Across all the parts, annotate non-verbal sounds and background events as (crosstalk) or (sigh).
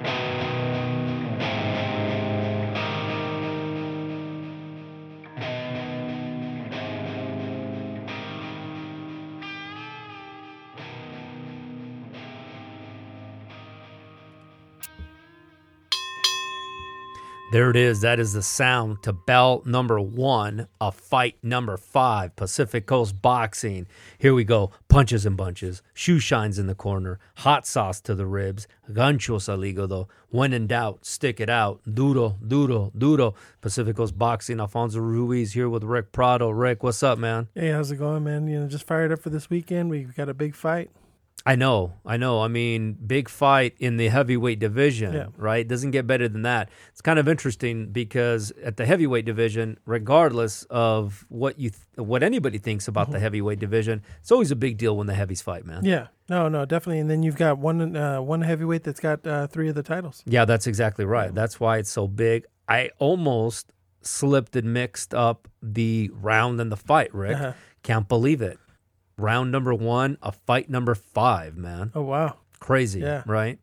Thank you. There it is. That is the sound to bell number one of fight number five, Pacific Coast Boxing. Here we go. Punches and bunches, shoe shines in the corner, hot sauce to the ribs, ganchos al hígado. When in doubt, stick it out. Duro, duro, duro. Pacific Coast Boxing. Alfonso Ruiz here with Rick Prado. Rick, what's up, man? Hey, how's it going, man? You know, just fired up for this weekend. We've got a big fight. I know, I know. I mean, big fight in the heavyweight division, Yeah. right? Doesn't get better than that. It's kind of interesting because at the heavyweight division, regardless of what you, th- what anybody thinks about the heavyweight division, it's always a big deal when the heavies fight, man. Mm-hmm. Yeah, no, no, definitely. And then you've got one, uh, one heavyweight that's got uh, three of the titles. Yeah, that's exactly right. That's why it's so big. I almost slipped and mixed up the round and the fight, Rick. Uh-huh. Can't believe it. Round number one, a fight number five, man. Oh wow, Crazy, Yeah. right?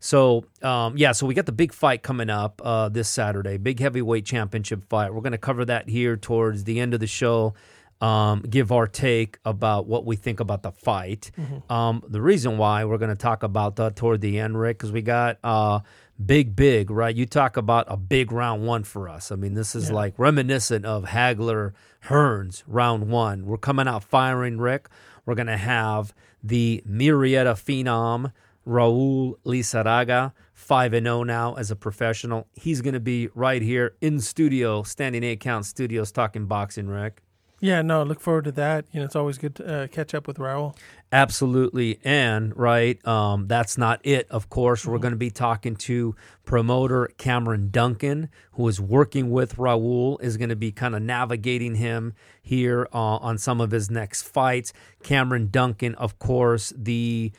So, um, yeah, so we got the big fight coming up uh, this Saturday, big heavyweight championship fight. We're going to cover that here towards the end of the show. Um, give our take about what we think about the fight. Um, the reason why we're going to talk about that toward the end, Rick, because we got uh, big, big, right? You talk about a big round one for us. I mean, this is like reminiscent of Hagler Hearns round one. We're coming out firing, Rick. We're going to have the Murrieta Phenom, Raul Lizarraga, 5 and 0 now as a professional. He's going to be right here in studio, standing eight count studios, talking boxing, Rick. Yeah, no, look forward to that. You know, it's always good to uh, catch up with Raul. Absolutely. And, right, um, that's not it. Of course, we're going to be talking to promoter Cameron Duncan, who is working with Raul, is going to be kind of navigating him here uh, on some of his next fights. Cameron Duncan, of course, the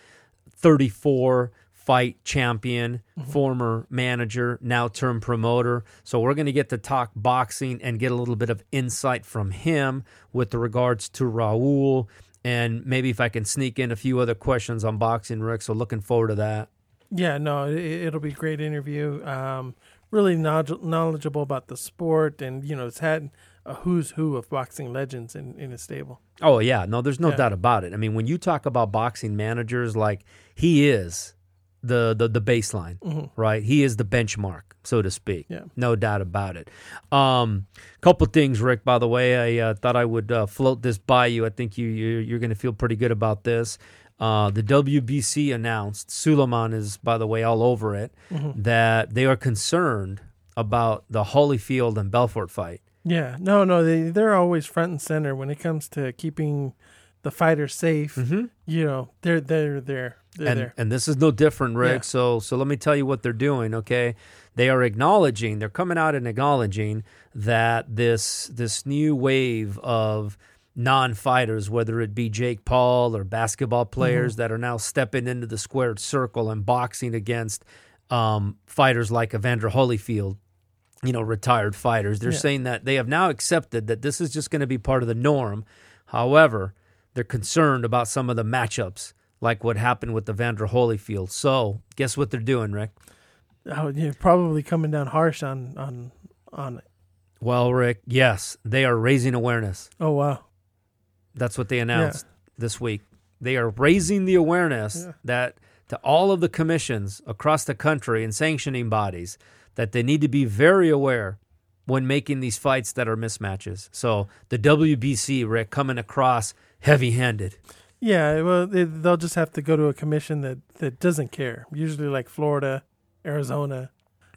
34 fight champion, former manager, now turned promoter. So we're going to get to talk boxing and get a little bit of insight from him with regards to Raul. And maybe if I can sneak in a few other questions on boxing, Rick. So looking forward to that. Yeah, no, it, it'll be a great interview. Um, really knowledgeable about the sport, and you know, it's had a who's who of boxing legends in in his stable. Oh yeah, no, there's no Yeah. doubt about it. I mean, when you talk about boxing managers, like he is the the the baseline, right? He is the benchmark, so to speak. Yeah. no doubt about it. Um, couple things, Rick. By the way, I uh, thought I would uh, float this by you. I think you, you you're going to feel pretty good about this. Uh, the WBC announced Sulaiman is, by the way, all over it that they are concerned about the Holyfield and Belfort fight. Yeah, no, no, they they're always front and center when it comes to keeping the fighter safe. You know, they're they're there. They're and there. and this is no different, Rick. Yeah. So so let me tell you what they're doing. Okay, they are acknowledging. They're coming out and acknowledging that this this new wave of non-fighters, whether it be Jake Paul or basketball players Mm-hmm. that are now stepping into the squared circle and boxing against um, fighters like Evander Holyfield, you know, retired fighters. They're Yeah. saying that they have now accepted that this is just going to be part of the norm. However, they're concerned about some of the matchups, like what happened with Evander Holyfield. So, guess what they're doing, Rick? Oh, you're probably coming down harsh on on on. Well, Rick, yes, they are raising awareness. Oh wow. That's what they announced this week. They are raising the awareness Yeah. that to all of the commissions across the country and sanctioning bodies that they need to be very aware when making these fights that are mismatches. So the WBC, Rick, coming across heavy-handed. Yeah, well, they, they'll just have to go to a commission that that doesn't care. Usually, like Florida, Arizona,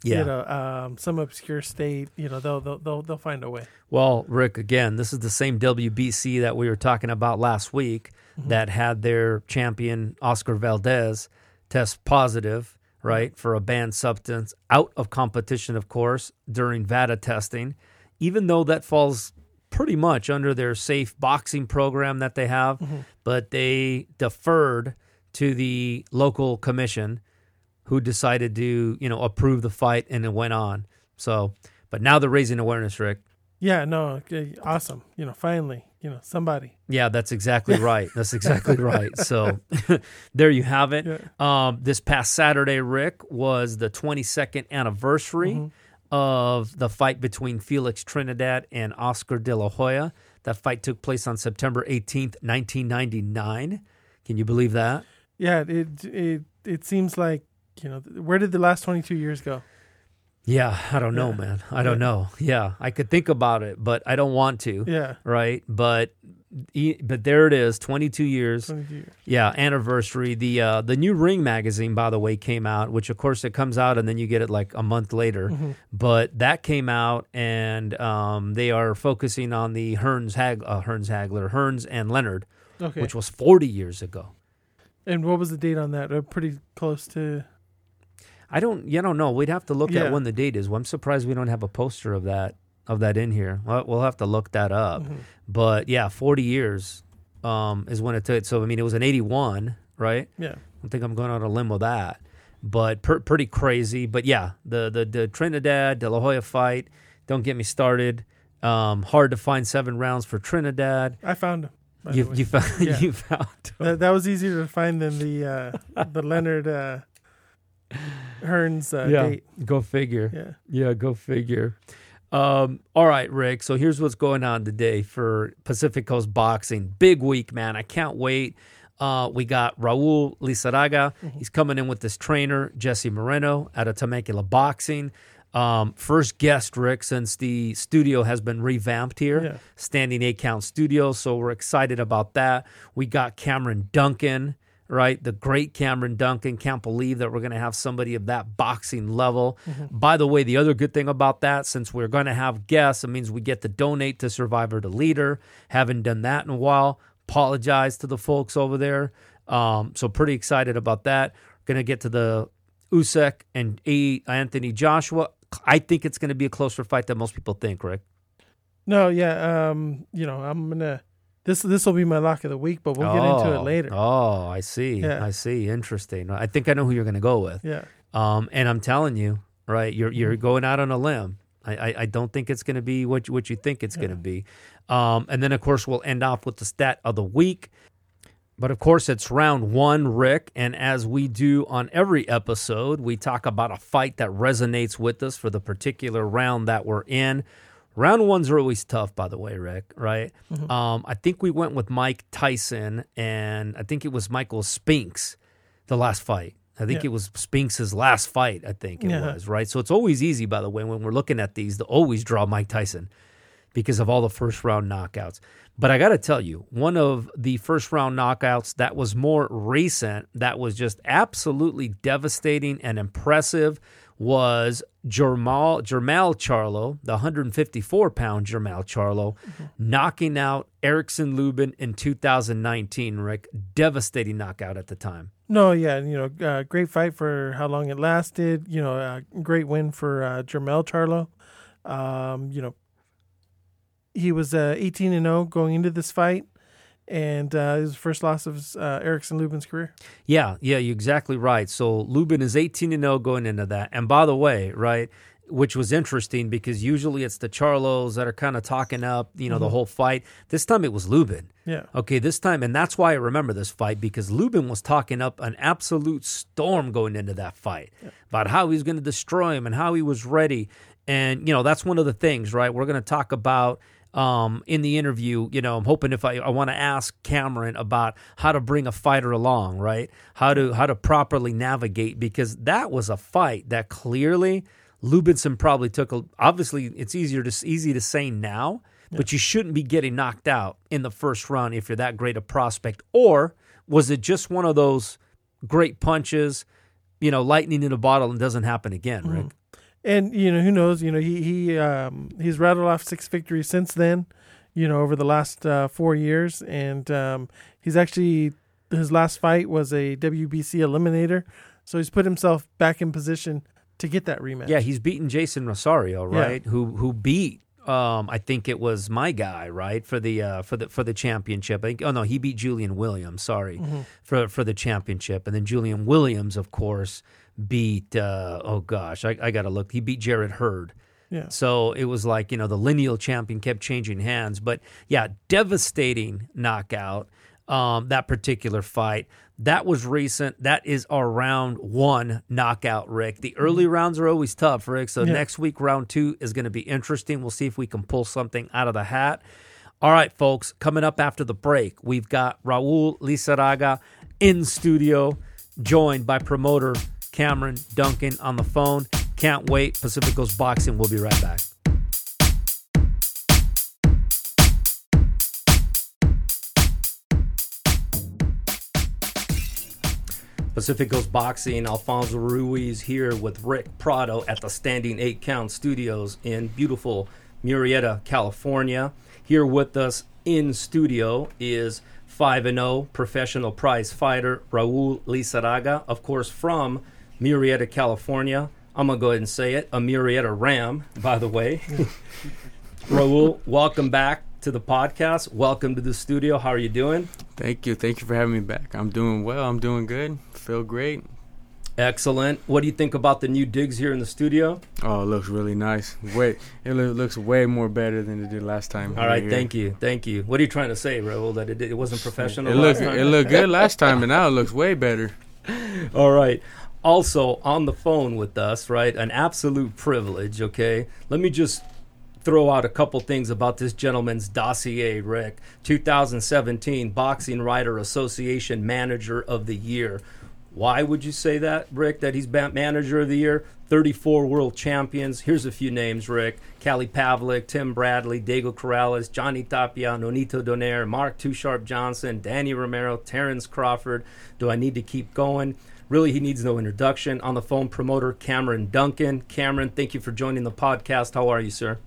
Yeah. you know, um, some obscure state. You know, they'll they'll they'll, they'll find a way. Well, Rick, again, this is the same WBC that we were talking about last week that had their champion Oscar Valdez test positive, right, for a banned substance out of competition, of course, during VADA testing, even though that falls pretty much under their safe boxing program that they have, but they deferred to the local commission who decided to, you know, approve the fight and it went on. So, but now they're raising awareness, Rick. Yeah, no, okay, awesome. You know, finally, you know somebody. Yeah, that's exactly (laughs) right. That's exactly right. So (laughs) there you have it. Yeah. Um, this past Saturday, Rick, was the 22nd anniversary Mm-hmm. Of the fight between Felix Trinidad and Oscar De La Hoya. That fight took place on September 18th, 1999. Can you believe that? Yeah, it it it seems like you know where did the last twenty two years go? Yeah, I don't know, Yeah. man. I don't Yeah. know. Yeah, I could think about it, but I don't want to. Yeah, Right? But but there it is, 22 years. twenty two years. Yeah, anniversary. The uh, the new Ring magazine, by the way, came out, which of course it comes out and then you get it like a month later. Mm-hmm. But that came out, and um, they are focusing on the Hearns Hag uh, Hearns Hagler, Hearns and Leonard, Okay. which was 40 years ago. and what was the date on that? Uh, pretty close to. I don't, you don't know. We'd have to look Yeah. at when the date is. Well, I'm surprised we don't have a poster of that of that in here. Well, we'll have to look that up. Mhm. But yeah, 40 years um, is when it took. So I mean, it was an 81, right? Yeah. I think I'm going on a limb with that, but per, pretty crazy. But yeah, the the the Trinidad De La Hoya fight. Don't get me started. Um, hard to find seven rounds for Trinidad. I found him. You you found (laughs) Yeah. you found. that, that was easier to find than the uh, the Leonard uh, Hearns uh, yeah, date. go figure. Yeah. Yeah, go figure. Um, all right, Rick. So here's what's going on today for Pacific Coast Boxing. Big week, man. I can't wait. Uh, we got Raul Lizarraga. He's coming in with this trainer, Jesse Moreno, out of Temecula Boxing. Um, first guest, Rick, since the studio has been revamped here, Yeah. standing eight count studio. So we're excited about that. We got Cameron Duncan, right? The great Cameron Duncan. Can't believe that we're going to have somebody of that boxing level. By the way, the other good thing about that, since we're going to have guests, it means we get to donate to Survivor to Leader. Haven't done that in a while. Apologize to the folks over there. Um, so pretty excited about that. Going to get to the Usyk and A. Anthony Joshua. I think it's going to be a closer fight than most people think, Rick. No, yeah. Um, you know, I'm gonna. This this will be my lock of the week, but we'll get into it Oh, later. Oh, I see. Yeah. I see. Interesting. I think I know who you're going to go with. Yeah. Um, and I'm telling you, right, you're you're Mm-hmm. going out on a limb. I, I, I don't think it's going to be what you, what you think it's going to be. Um, and then of course we'll end off with the stat of the week. But of course it's round one, Rick, and as we do on every episode, we talk about a fight that resonates with us for the particular round that we're in. Round ones are always tough, by the way, Rick. Right? Um, I think we went with Mike Tyson, and I think it was Michael Spinks, the last fight. I think Yeah. it was Spinks's last fight. I think it Yeah. was right. So it's always easy, by the way, when we're looking at these, to always draw Mike Tyson because of all the first round knockouts. But I got to tell you, one of the first round knockouts that was more recent, that was just absolutely devastating and impressive, was Jermal, Jermall Charlo, the 154 pound Jermall Charlo, knocking out Erickson Lubin in 2019, Rick. Devastating knockout at the time. No, yeah, you know, uh, great fight for how long it lasted. You know, uh, great win for uh, Jermel Charlo. Um, you know, he was uh, 18 and 0 going into this fight, and uh, his first loss of uh, Erickson Lubin's career. Yeah, yeah, you're exactly right. So Lubin is 18 and 0 going into that. And by the way, right, which was interesting because usually it's the Charlos that are kind of talking up, you know, the whole fight. This time it was Lubin. Yeah, Okay, this time, and that's why I remember this fight because Lubin was talking up an absolute storm going into that fight about how he's going to destroy him and how he was ready. And, you know, that's one of the things, right? We're going to talk about um, in the interview. You know, I'm hoping if I, I want to ask Cameron about how to bring a fighter along, right? How to how to properly navigate because that was a fight that clearly Lubinson probably took. A, obviously, it's easier to easy to say now, but you shouldn't be getting knocked out in the first round if you're that great a prospect. Or was it just one of those great punches, you know, lightning in a bottle and doesn't happen again, Rick? And you know who knows? You know he he um, he's rattled off six victories since then. You know over the last uh, four years, and um, he's actually his last fight was a WBC eliminator, so he's put himself back in position to get that rematch. Yeah, he's beaten Jeison Rosario, Yeah. right? Who who beat um I think it was my guy, right? For the uh for the for the championship. I think oh no, he beat Julian Williams, sorry. For for the championship. And then Julian Williams, of course, beat uh oh gosh, I, I gotta look. He beat Jarrett Hurd Yeah. So it was like, you know, the lineal champion kept changing hands. But yeah, devastating knockout, um, that particular fight. That was recent. That is our round one knockout, Rick. The early rounds are always tough, Rick. So Yeah. next week, round two is going to be interesting. We'll see if we can pull something out of the hat. All right, folks, coming up after the break, we've got Raul Lizarraga in studio, joined by promoter Cameron Duncan on the phone. Can't wait. Pacific Coast Boxing. We'll be right back. Pacific Coast Boxing, Alfonso Ruiz here with Rick Prado at the Standing Eight Count Studios in beautiful Murrieta, California. Here with us in studio is 5 0 professional prize fighter Raul Lizarraga, of course, from Murrieta, California. I'm going to go ahead and say it a Murrieta Ram, by the way. (laughs) Raul, welcome back to the podcast. Welcome to the studio. How are you doing? Thank you. Thank you for having me back. I'm doing well. I'm doing good. Feel great. Excellent. What do you think about the new digs here in the studio? Oh, it looks really nice. Wait, it loo- looks way more better than it did last time. All right, thank you, thank you. What are you trying to say, Raul? That it, it wasn't professional. It looked it looked good last time, (laughs) and now it looks way better. All right. Also on the phone with us, right? An absolute privilege. Okay, let me just throw out a couple things about this gentleman's dossier, Rick. 2017 Boxing Writer Association Manager of the Year. Why would you say that, Rick, that he's Manager of the Year? 34 world champions. Here's a few names, Rick. Kelly Pavlik, Tim Bradley, Diego Corrales, Johnny Tapia, Nonito Donaire, Mark Too Sharp Johnson, Danny Romero, Terence Crawford. Do I need to keep going? Really, he needs no introduction. On the phone, promoter Cameron Duncan. Cameron, thank you for joining the podcast. How are you, sir?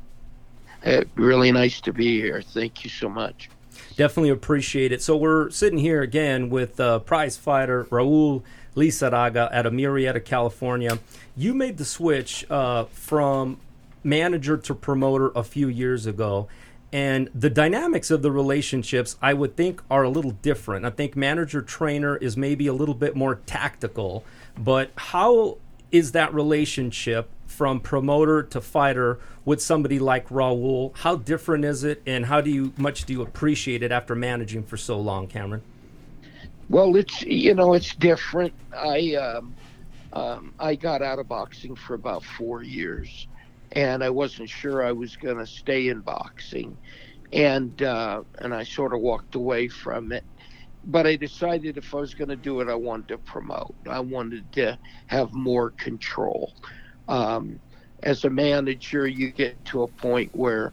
Uh, really nice to be here. Thank you so much. Definitely appreciate it. So we're sitting here again with uh, prize fighter Raul Lizarraga out of Murrieta, California. You made the switch uh, from manager to promoter a few years ago. And the dynamics of the relationships, I would think, are a little different. I think manager trainer is maybe a little bit more tactical. But how is that relationship from promoter to fighter with somebody like Raul? How different is it, and how do you much do you appreciate it after managing for so long, Cameron? Well, it's you know it's different. I um, um, I got out of boxing for about four years, and I wasn't sure I was going to stay in boxing, and uh, and I sort of walked away from it. But I decided if I was going to do it, I wanted to promote. I wanted to have more control. Um, as a manager, you get to a point where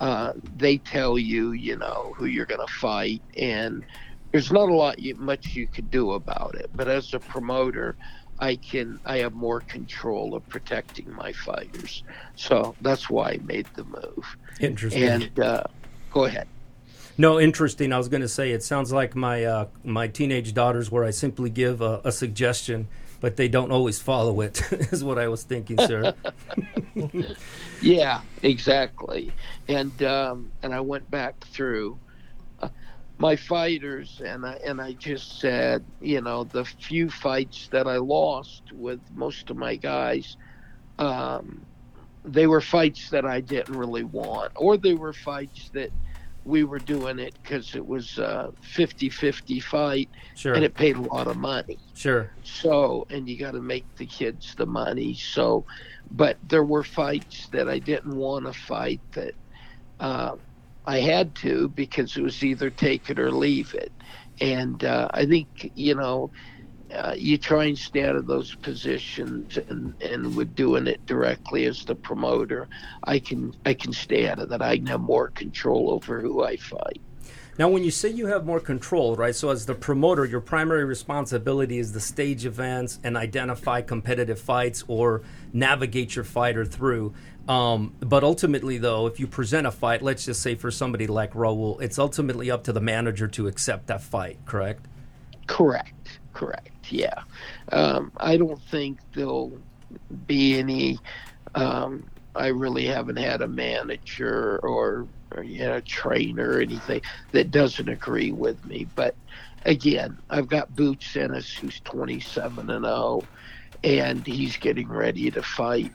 uh, they tell you, you know, who you're going to fight, and there's not a lot you, much you could do about it. But as a promoter, I can I have more control of protecting my fighters. So that's why I made the move. Interesting. And uh, go ahead. No, interesting. I was going to say it sounds like my uh, my teenage daughters, where I simply give a, a suggestion, but they don't always follow it. (laughs) is what I was thinking, sir. (laughs) (laughs) Yeah, exactly. And um, and I went back through my fighters, and I and I just said, you know, the few fights that I lost with most of my guys, um, they were fights that I didn't really want, or they were fights that we were doing it because it was a 50-50 fight Sure, and it paid a lot of money. sure, So, and you got to make the kids the money. So, but there were fights that I didn't want to fight that uh, I had to because it was either take it or leave it. And uh, I think, you know, uh, you try and stay out of those positions and, and with doing it directly as the promoter, I can I can stay out of that. I can have more control over who I fight. Now, when you say you have more control, right? So, as the promoter, your primary responsibility is the stage events and identify competitive fights or navigate your fighter through. Um, but ultimately, though, if you present a fight, let's just say for somebody like Raul, it's ultimately up to the manager to accept that fight, correct? Correct. Correct. Yeah. Um, I don't think there'll be any. Um, I really haven't had a manager or, or you know, trainer or anything that doesn't agree with me. But again, I've got Boots Ennis, who's 27 and 0, and he's getting ready to fight.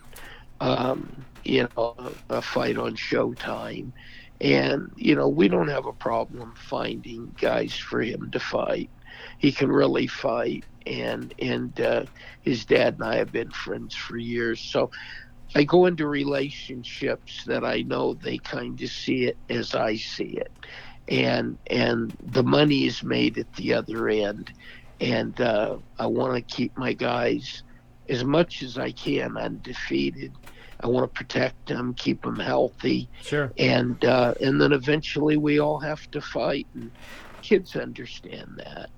um, you know, a, fight on Showtime. And, you know, we don't have a problem finding guys for him to fight. He can really fight. And, and uh, his dad and I have been friends for years. So I go into relationships that I know they kind of see it as I see it. And, and the money is made at the other end. And uh, I want to keep my guys as much as I can undefeated I want to protect them, keep them healthy. Sure. And uh, and then eventually we all have to fight, and kids understand that.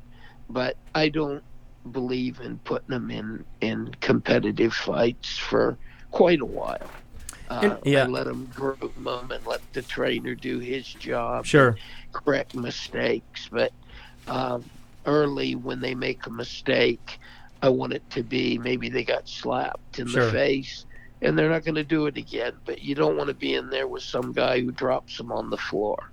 But I don't believe in putting them in in competitive fights for quite a while. Uh, yeah. I let them groom them and let the trainer do his job. Sure. Correct mistakes, but um, early when they make a mistake, I want it to be maybe they got slapped in Sure. the face and they're not going to do it again. But you don't want to be in there with some guy who drops them on the floor.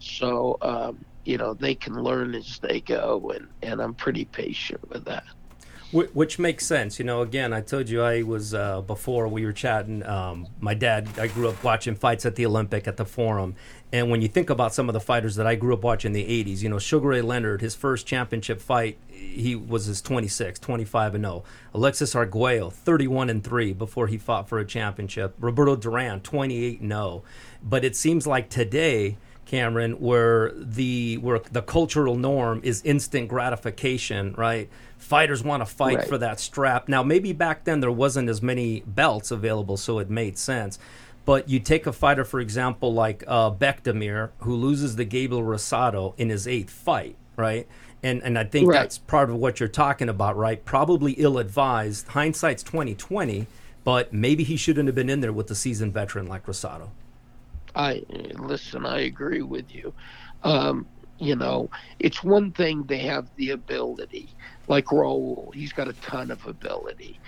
So, um, you know, they can learn as they go, and, and I'm pretty patient with that. Which makes sense. You know, again, I told you I was, uh, before we were chatting, um, my dad, I grew up watching fights at the Olympic, at the Forum. And when you think about some of the fighters that I grew up watching in the 80s, you know, Sugar Ray Leonard, his first championship fight, he was his 26, 25 and 0. Alexis Arguello, 31 and 3 before he fought for a championship. Roberto Duran, 28 and 0. But it seems like today, Cameron, where the where the cultural norm is instant gratification, right? Fighters want to fight Right. for that strap. Now, maybe back then there wasn't as many belts available, so it made sense. But you take a fighter, for example, like uh, who loses the Gabriel Rosado in his eighth fight, right? And and I think Right. that's part of what you're talking about, right? Probably ill-advised. Hindsight's 2020, but maybe he shouldn't have been in there with a seasoned veteran like Rosado. I listen. I agree with you. Um, you know, it's one thing they have the ability, like Raul. He's got a ton of ability,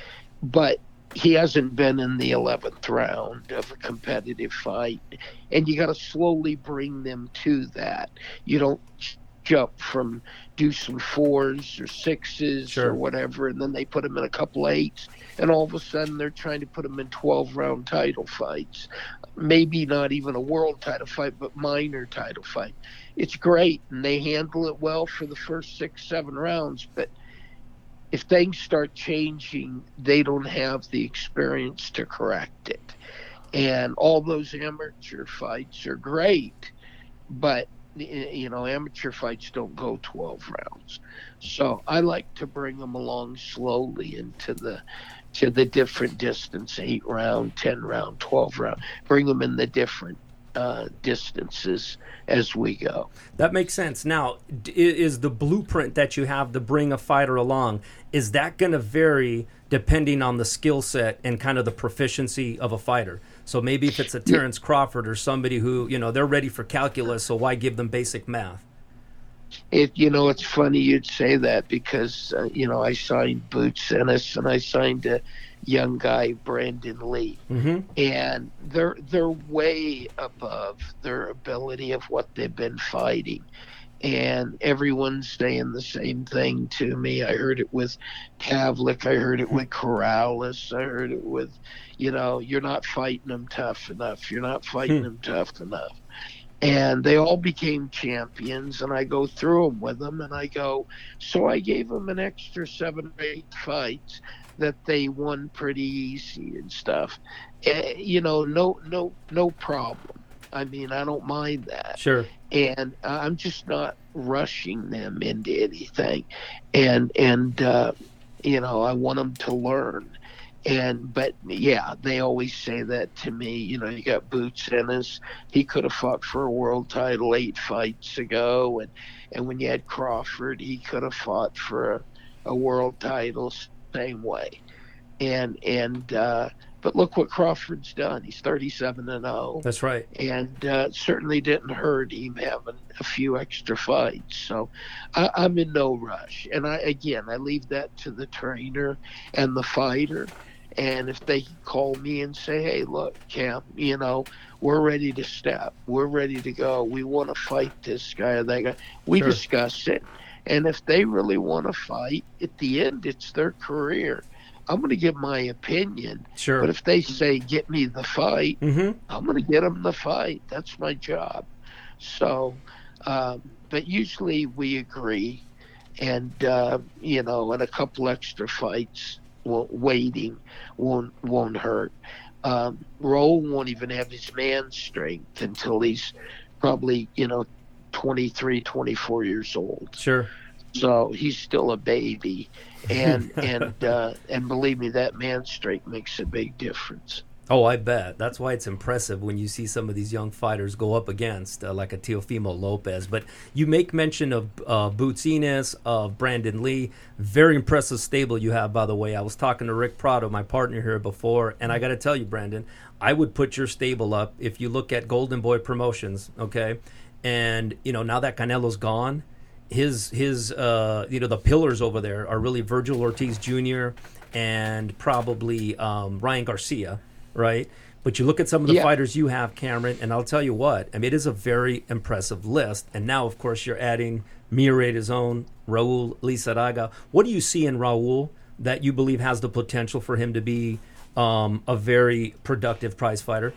but he hasn't been in the eleventh round of a competitive fight, and you got to slowly bring them to that. You don't jump from do some fours or sixes Sure. or whatever, and then they put them in a couple eights, and all of a sudden they're trying to put them in twelve round title fights maybe not even a world title fight, but minor title fight. It's great, and they handle it well for the first six, seven rounds. But if things start changing, they don't have the experience to correct it. And all those amateur fights are great, but you know, amateur fights don't go 12 rounds. So I like to bring them along slowly into the to the different distance, eight round, ten round, twelve round. Bring them in the different uh, distances as we go. That makes sense. Now, is the blueprint that you have to bring a fighter along is that going to vary depending on the skill set and kind of the proficiency of a fighter? So maybe if it's a Terence Crawford or somebody who you know they're ready for calculus, so why give them basic math? It you know it's funny you'd say that because uh, you know I signed Boots Ennis and I signed a young guy Brandon Lee Mm-hmm. and they're they're way above their ability of what they've been fighting and everyone's saying the same thing to me. I heard it with Pavlik i heard it with corrales i heard it with you know you're not fighting them tough enough. You're not fighting Hmm. them tough enough. And they all became champions and i go through them with them and i go so i gave them an extra seven or eight fights that they won pretty easy and stuff. Eh, you know no no no problem i mean i don't mind that. Sure. and i'm just not rushing them into anything. And and uh you know i want them to learn. And but yeah they always say that to me you know you got boots ennis he could have fought for a world title eight fights ago. And and when you had crawford he could have fought for a, a world title same way. And and uh but look what crawford's done he's 37 and 0 That's right. and uh, certainly didn't hurt him having a few extra fights. So I, I'm in no rush. And I again, I leave that to the trainer and the fighter. And if they call me and say, "Hey, look, Cam, you know, we're ready to step. We're ready to go. We want to fight this guy or that guy," we Sure. discuss it. And if they really want to fight, at the end, it's their career. I'm going to give my opinion. Sure. But if they say get me the fight, mm-hmm. I'm going to get them the fight. That's my job. So, um, but usually we agree, and uh, you know, and a couple extra fights, won't, waiting won't won't hurt. Um, Raul won't even have his man strength until he's probably you know 23, 24 years old. Sure. So he's still a baby, and (laughs) and uh, and believe me, that man strength makes a big difference. Oh, I bet. That's why it's impressive when you see some of these young fighters go up against uh, like a Teofimo Lopez. But you make mention of uh, Boots Ennis, of Brandon Lee. Very impressive stable you have, by the way. I was talking to Rick Prado, my partner here before, and I got to tell you, Brandon, I would put your stable up if you look at Golden Boy Promotions, okay? And, you know, now that Canelo's gone, his his uh, you know the pillars over there are really Vergil Ortiz Jr. and probably um, Ryan Garcia, right? But you look at some of the Yeah. fighters you have, Cameron, and I'll tell you what. I mean, it is a very impressive list. And now, of course, you're adding Murrieta's own Raul Lizarraga. What do you see in Raul that you believe has the potential for him to be um, a very productive prize fighter?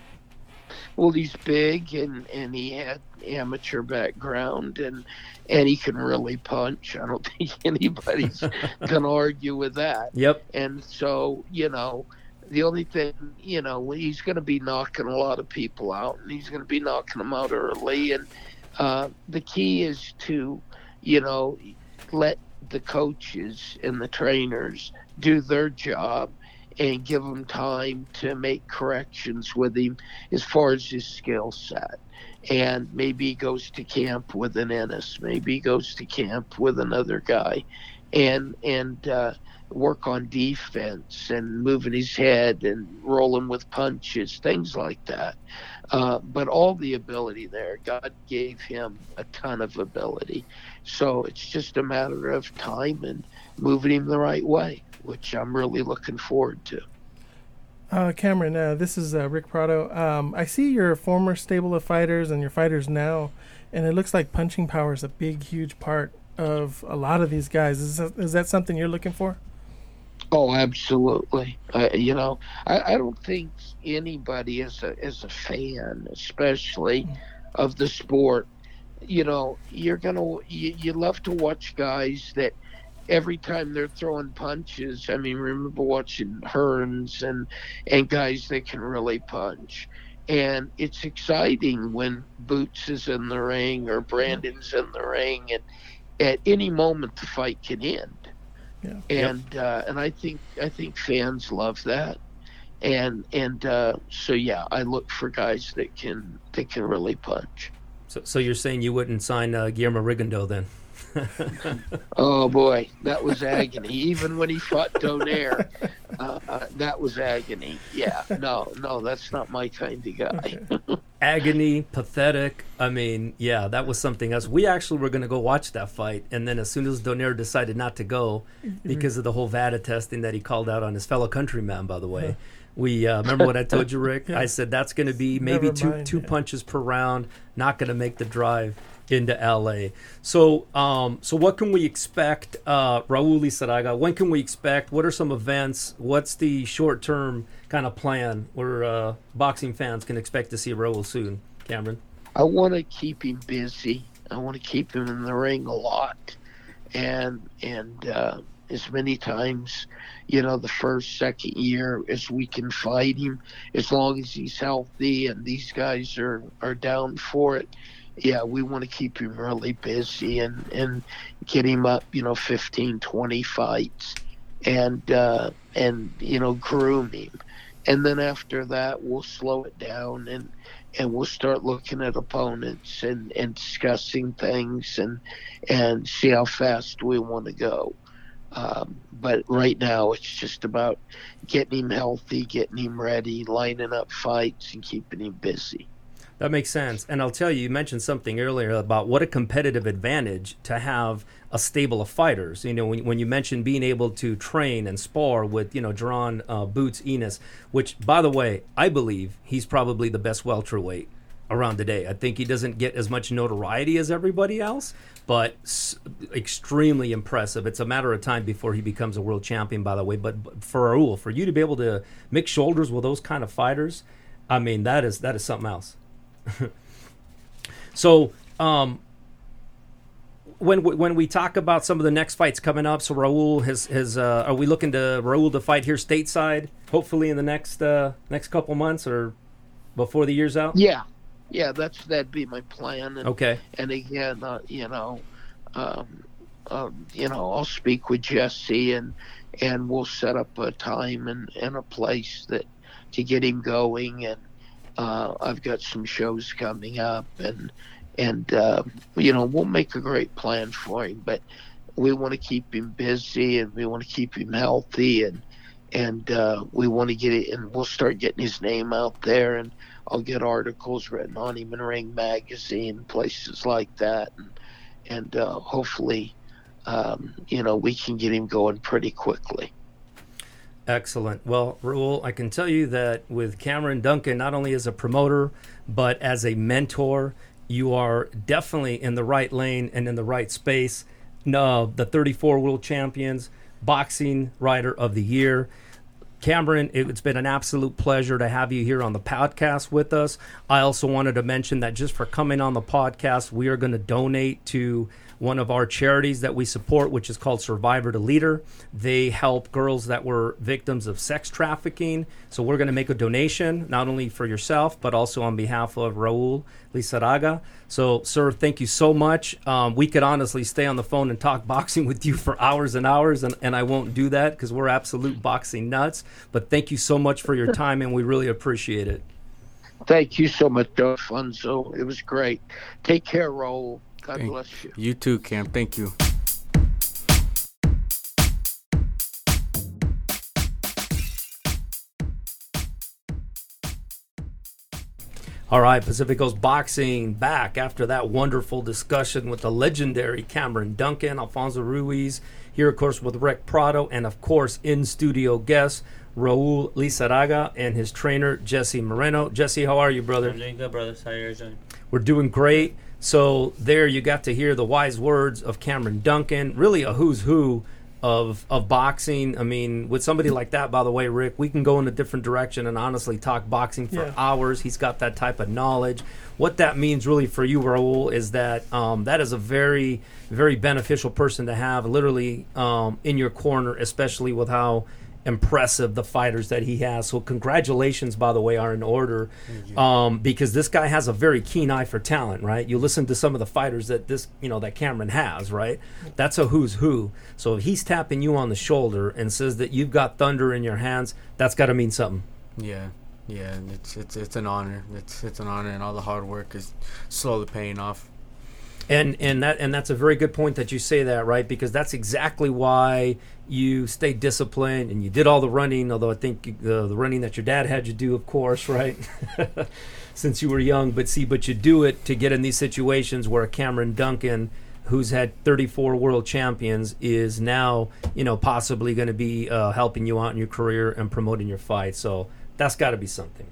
Well, he's big and and he had amateur background and and he can really punch. I don't (laughs) think anybody's (laughs) gonna argue with that. Yep. And so you know, the only thing you know he's going to be knocking a lot of people out, and he's going to be knocking them out early. And uh, the key is to you know let the coaches and the trainers do their job and give him time to make corrections with him as far as his skill set. And maybe he goes to camp with an Ennis, maybe he goes to camp with another guy, and and uh, work on defense and moving his head and rolling with punches, things like that. Uh, but all the ability there, God gave him a ton of ability. So it's just a matter of time and moving him the right way, which I'm really looking forward to. Uh, Cameron, uh, this is uh, Rick Prado. Um, I see your former stable of fighters and your fighters now, and it looks like punching power is a big, huge part of a lot of these guys. Is that, is that something you're looking for? Oh, absolutely. Uh, you know, I, I don't think anybody as a as a fan, especially of the sport, you know, you're gonna you, you love to watch guys that every time they're throwing punches. I mean, remember watching Hearns and and guys that can really punch. And it's exciting when Boots is in the ring or Brandon's in the ring, and at any moment the fight can end Yeah. and uh, and I think I think fans love that, and and uh, so yeah, I look for guys that can that can really punch. So, so you're saying you wouldn't sign uh, Guillermo Rigondeaux then? (laughs) Oh boy, that was agony. Even when he fought Donaire, uh, uh, that was agony. Yeah, no, no, that's not my kind of guy. agony, pathetic. I mean, yeah, that was something else. We actually were going to go watch that fight, and then as soon as Donaire decided not to go because of the whole VADA testing that he called out on his fellow countryman, by the way, we uh, remember what I (laughs) told you, Rick. I said that's going to be maybe Never two mind, two yeah. punches per round, not going to make the drive into LA. So, um, so what can we expect, uh, Raul Lizarraga? When can we expect? What are some events? What's the short term kind of plan where uh, boxing fans can expect to see Raul soon? Cameron. I want to keep him busy. I want to keep him in the ring a lot, and and uh, as many times, you know, the first second year as we can fight him, as long as he's healthy and these guys are are down for it. Yeah, we want to keep him really busy and and get him up, you know, 15, 20 fights, and uh, and you know, groom him. And then after that, we'll slow it down and and we'll start looking at opponents and, and discussing things and and see how fast we want to go. Um, but right now, it's just about getting him healthy, getting him ready, lining up fights, and keeping him busy. That makes sense. And I'll tell you, you mentioned something earlier about what a competitive advantage to have a stable of fighters. You know, when, when you mentioned being able to train and spar with, you know, Jaron uh, Boots Ennis, which, by the way, I believe he's probably the best welterweight around today. I think he doesn't get as much notoriety as everybody else, but s- extremely impressive. It's a matter of time before he becomes a world champion, by the way. But, but for Raul, for you to be able to mix shoulders with those kind of fighters, I mean, that is that is something else. (laughs) so, um, when we, when we talk about some of the next fights coming up, so Raul has has uh, are we looking to Raul to fight here stateside? Hopefully in the next uh, next couple months or before the year's out. Yeah, yeah, that's that'd be my plan. And, Okay. and again, uh, you know, um, um, you know, I'll speak with Jesse and and we'll set up a time and, and a place that to get him going. And uh, I've got some shows coming up, and and uh, you know, we'll make a great plan for him. But we want to keep him busy, and we want to keep him healthy, and and uh, we want to get it, and we'll start getting his name out there and. I'll get articles written on him in Ring Magazine, places like that, and, and uh, hopefully, um, you know, we can get him going pretty quickly. Excellent. Well, Raul, I can tell you that with Cameron Duncan, not only as a promoter, but as a mentor, you are definitely in the right lane and in the right space. No, the 34 world champions, boxing writer of the year. Cameron, it's been an absolute pleasure to have you here on the podcast with us. I also wanted to mention that just for coming on the podcast, we are going to donate to one of our charities that we support, which is called Survivor to Leader. They help girls that were victims of sex trafficking. So we're going to make a donation, not only for yourself, but also on behalf of Raul Lizarraga. So, sir, thank you so much. Um, we could honestly stay on the phone and talk (laughs) boxing with you for hours and hours, and, and I won't do that because we're absolute boxing nuts. But thank you so much for your (laughs) time, and we really appreciate it. Thank you so much, Alfonso. It was great. Take care, Raul. God Thank- bless you. You too, Cam. Thank you. All right, Pacific Coast Boxing back after that wonderful discussion with the legendary Cameron Duncan, Alfonso Ruiz, here, of course, with Rick Prado, and of course, in studio guest, Raul Lizarraga and his trainer, Jesse Moreno. Jesse, how are you, brother? I'm doing good, brothers. How are you doing? We're doing great. So there you got to hear the wise words of Cameron Duncan, really a who's who of of boxing. I mean, with somebody like that, by the way, Rick, we can go in a different direction and honestly talk boxing for Yeah. hours. He's got that type of knowledge. What that means really for you, Raul, is that um, that is a very very beneficial person to have, literally um, in your corner, especially with how impressive the fighters that he has. So congratulations, by the way, are in order um, because this guy has a very keen eye for talent, right? You listen to some of the fighters that this, you know, that Cameron has, right? That's a who's who. So if he's tapping you on the shoulder and says that you've got thunder in your hands, that's got to mean something. Yeah, yeah. It's it's it's an honor. It's it's an honor, and all the hard work is slowly paying off. And and that and that's a very good point that you say that, right? Because that's exactly why you stay disciplined and you did all the running. Although I think the the running that your dad had you do, of course, (laughs) right? (laughs) Since you were young, but see, but you do it to get in these situations where Cameron Duncan, who's had 34 world champions, is now you know possibly going to be uh, helping you out in your career and promoting your fight. So that's got to be something.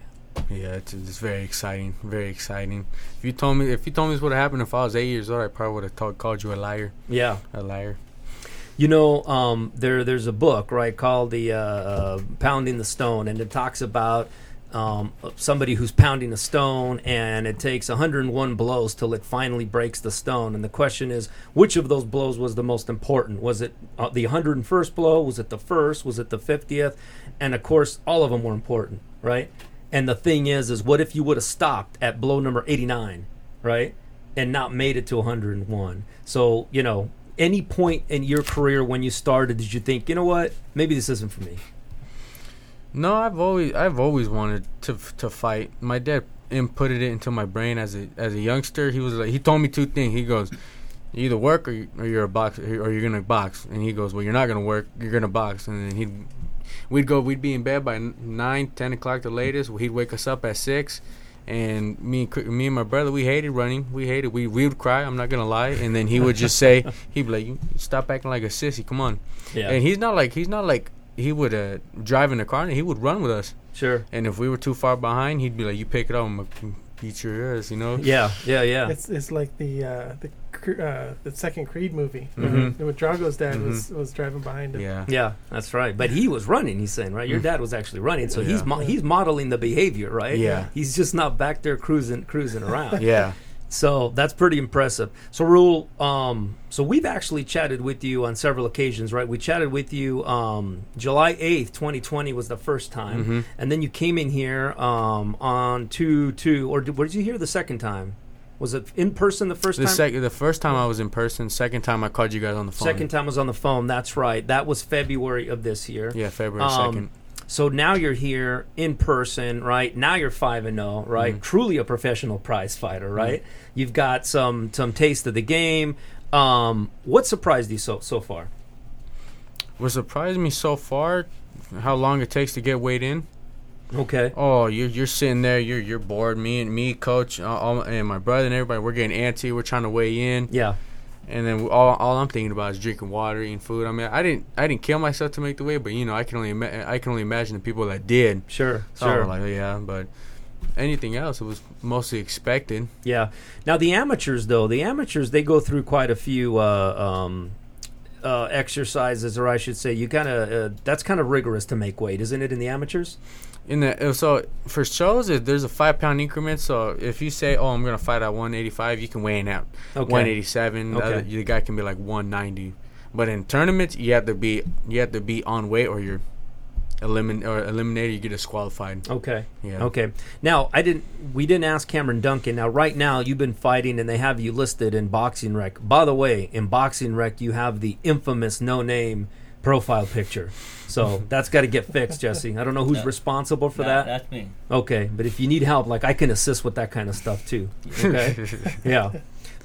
Yeah, it's, it's very exciting. Very exciting. If you told me if you told me this would have happened if I was eight years old, I probably would have called you a liar. Yeah. A liar. You know, um, there there's a book right called the uh, uh, Pounding the Stone, and it talks about um, somebody who's pounding a stone, and it takes 101 blows till it finally breaks the stone. And the question is, which of those blows was the most important? Was it uh, the 101st blow? Was it the first? Was it the 50th? And of course, all of them were important, right? And the thing is, is what if you would have stopped at blow number 89, right? and not made it to 101. So, you know, any point in your career when you started, did you think, you know what, maybe this isn't for me? No, I've always I've always wanted to to fight. My dad inputted it into my brain as a as a youngster. He was like he told me two things. He goes, "You either work or, you, or you're a boxer or you're gonna box." And he goes, "Well, you're not gonna work. You're gonna box." And then he'd we'd go. We'd be in bed by n- nine, ten o'clock the latest. He'd wake us up at six. And me and me and my brother, we hated running. We hated. We we would cry. I'm not gonna lie. And then he would just say, (laughs) he'd be like, "You stop acting like a sissy. Come on." Yeah, And he's not like he's not like he would uh, drive in the car and he would run with us. sure. And if we were too far behind, he'd be like, "You pick it up, I'm gonna He sure is, you know. Yeah, yeah, yeah. It's it's like the uh, the Cre- uh, the second Creed movie Mhm. when, when Drago's dad was was driving behind him. Yeah. Yeah, that's right. But he was running. He's saying, right? Your Mm. dad was actually running, so he's mo- he's modeling the behavior, right? Yeah. He's just not back there cruising cruising around. (laughs) Yeah. So that's pretty impressive. So Raul, um, so we've actually chatted with you on several occasions, right? We chatted with you um, July eighth, twenty twenty was the first time, Mhm. and then you came in here um, on two two, or did, where did you hear the second time? Was it in person the first The time? second, the first time I was in person. Second time I called you guys on the phone. Second time I was on the phone. That's right. That was February of this year. Yeah, February Um, second. So now you're here in person, right? Now you're five and zero, right? Mhm. Truly a professional prize fighter, Mm-hmm. right? You've got some some taste of the game. Um, what surprised you so so far? What surprised me so far, how long it takes to get weighed in. Okay, Oh, you're you're sitting there, you're you're bored. Me and me, coach, uh, all, and my brother and everybody, we're getting antsy. We're trying to weigh in, yeah, and then all, all I'm thinking about is drinking water, eating food. I mean, I didn't I didn't kill myself to make the weight, but you know, I can only ima- I can only imagine the people that did. sure, So sure, like, yeah, but anything else, it was mostly expected. yeah. Now the amateurs, though, the amateurs they go through quite a few. Uh, um, uh, exercises, or I should say, you kind of uh, that's kind of rigorous to make weight, isn't it? In the amateurs, In the uh, so for shows, it- there's a five pound increment. So if you say, "Oh, I'm gonna fight at 185," you can weigh in at okay, 187. The, Okay. other, the guy can be like 190. But in tournaments, you have to be you have to be on weight, or you're elimin or eliminated. You get disqualified. okay. Yeah. Okay. Now I didn't. We didn't ask Cameron Duncan. Now, right now, you've been fighting, and they have you listed in Boxing Rec. By the way, in Boxing Rec, you have the infamous no-name profile picture. So (laughs) that's got to get fixed, Jesse. I don't know who's Yeah. responsible for That- that. That's me. Okay, but if you need help, like I can assist with that kind of stuff too. Okay. (laughs) yeah.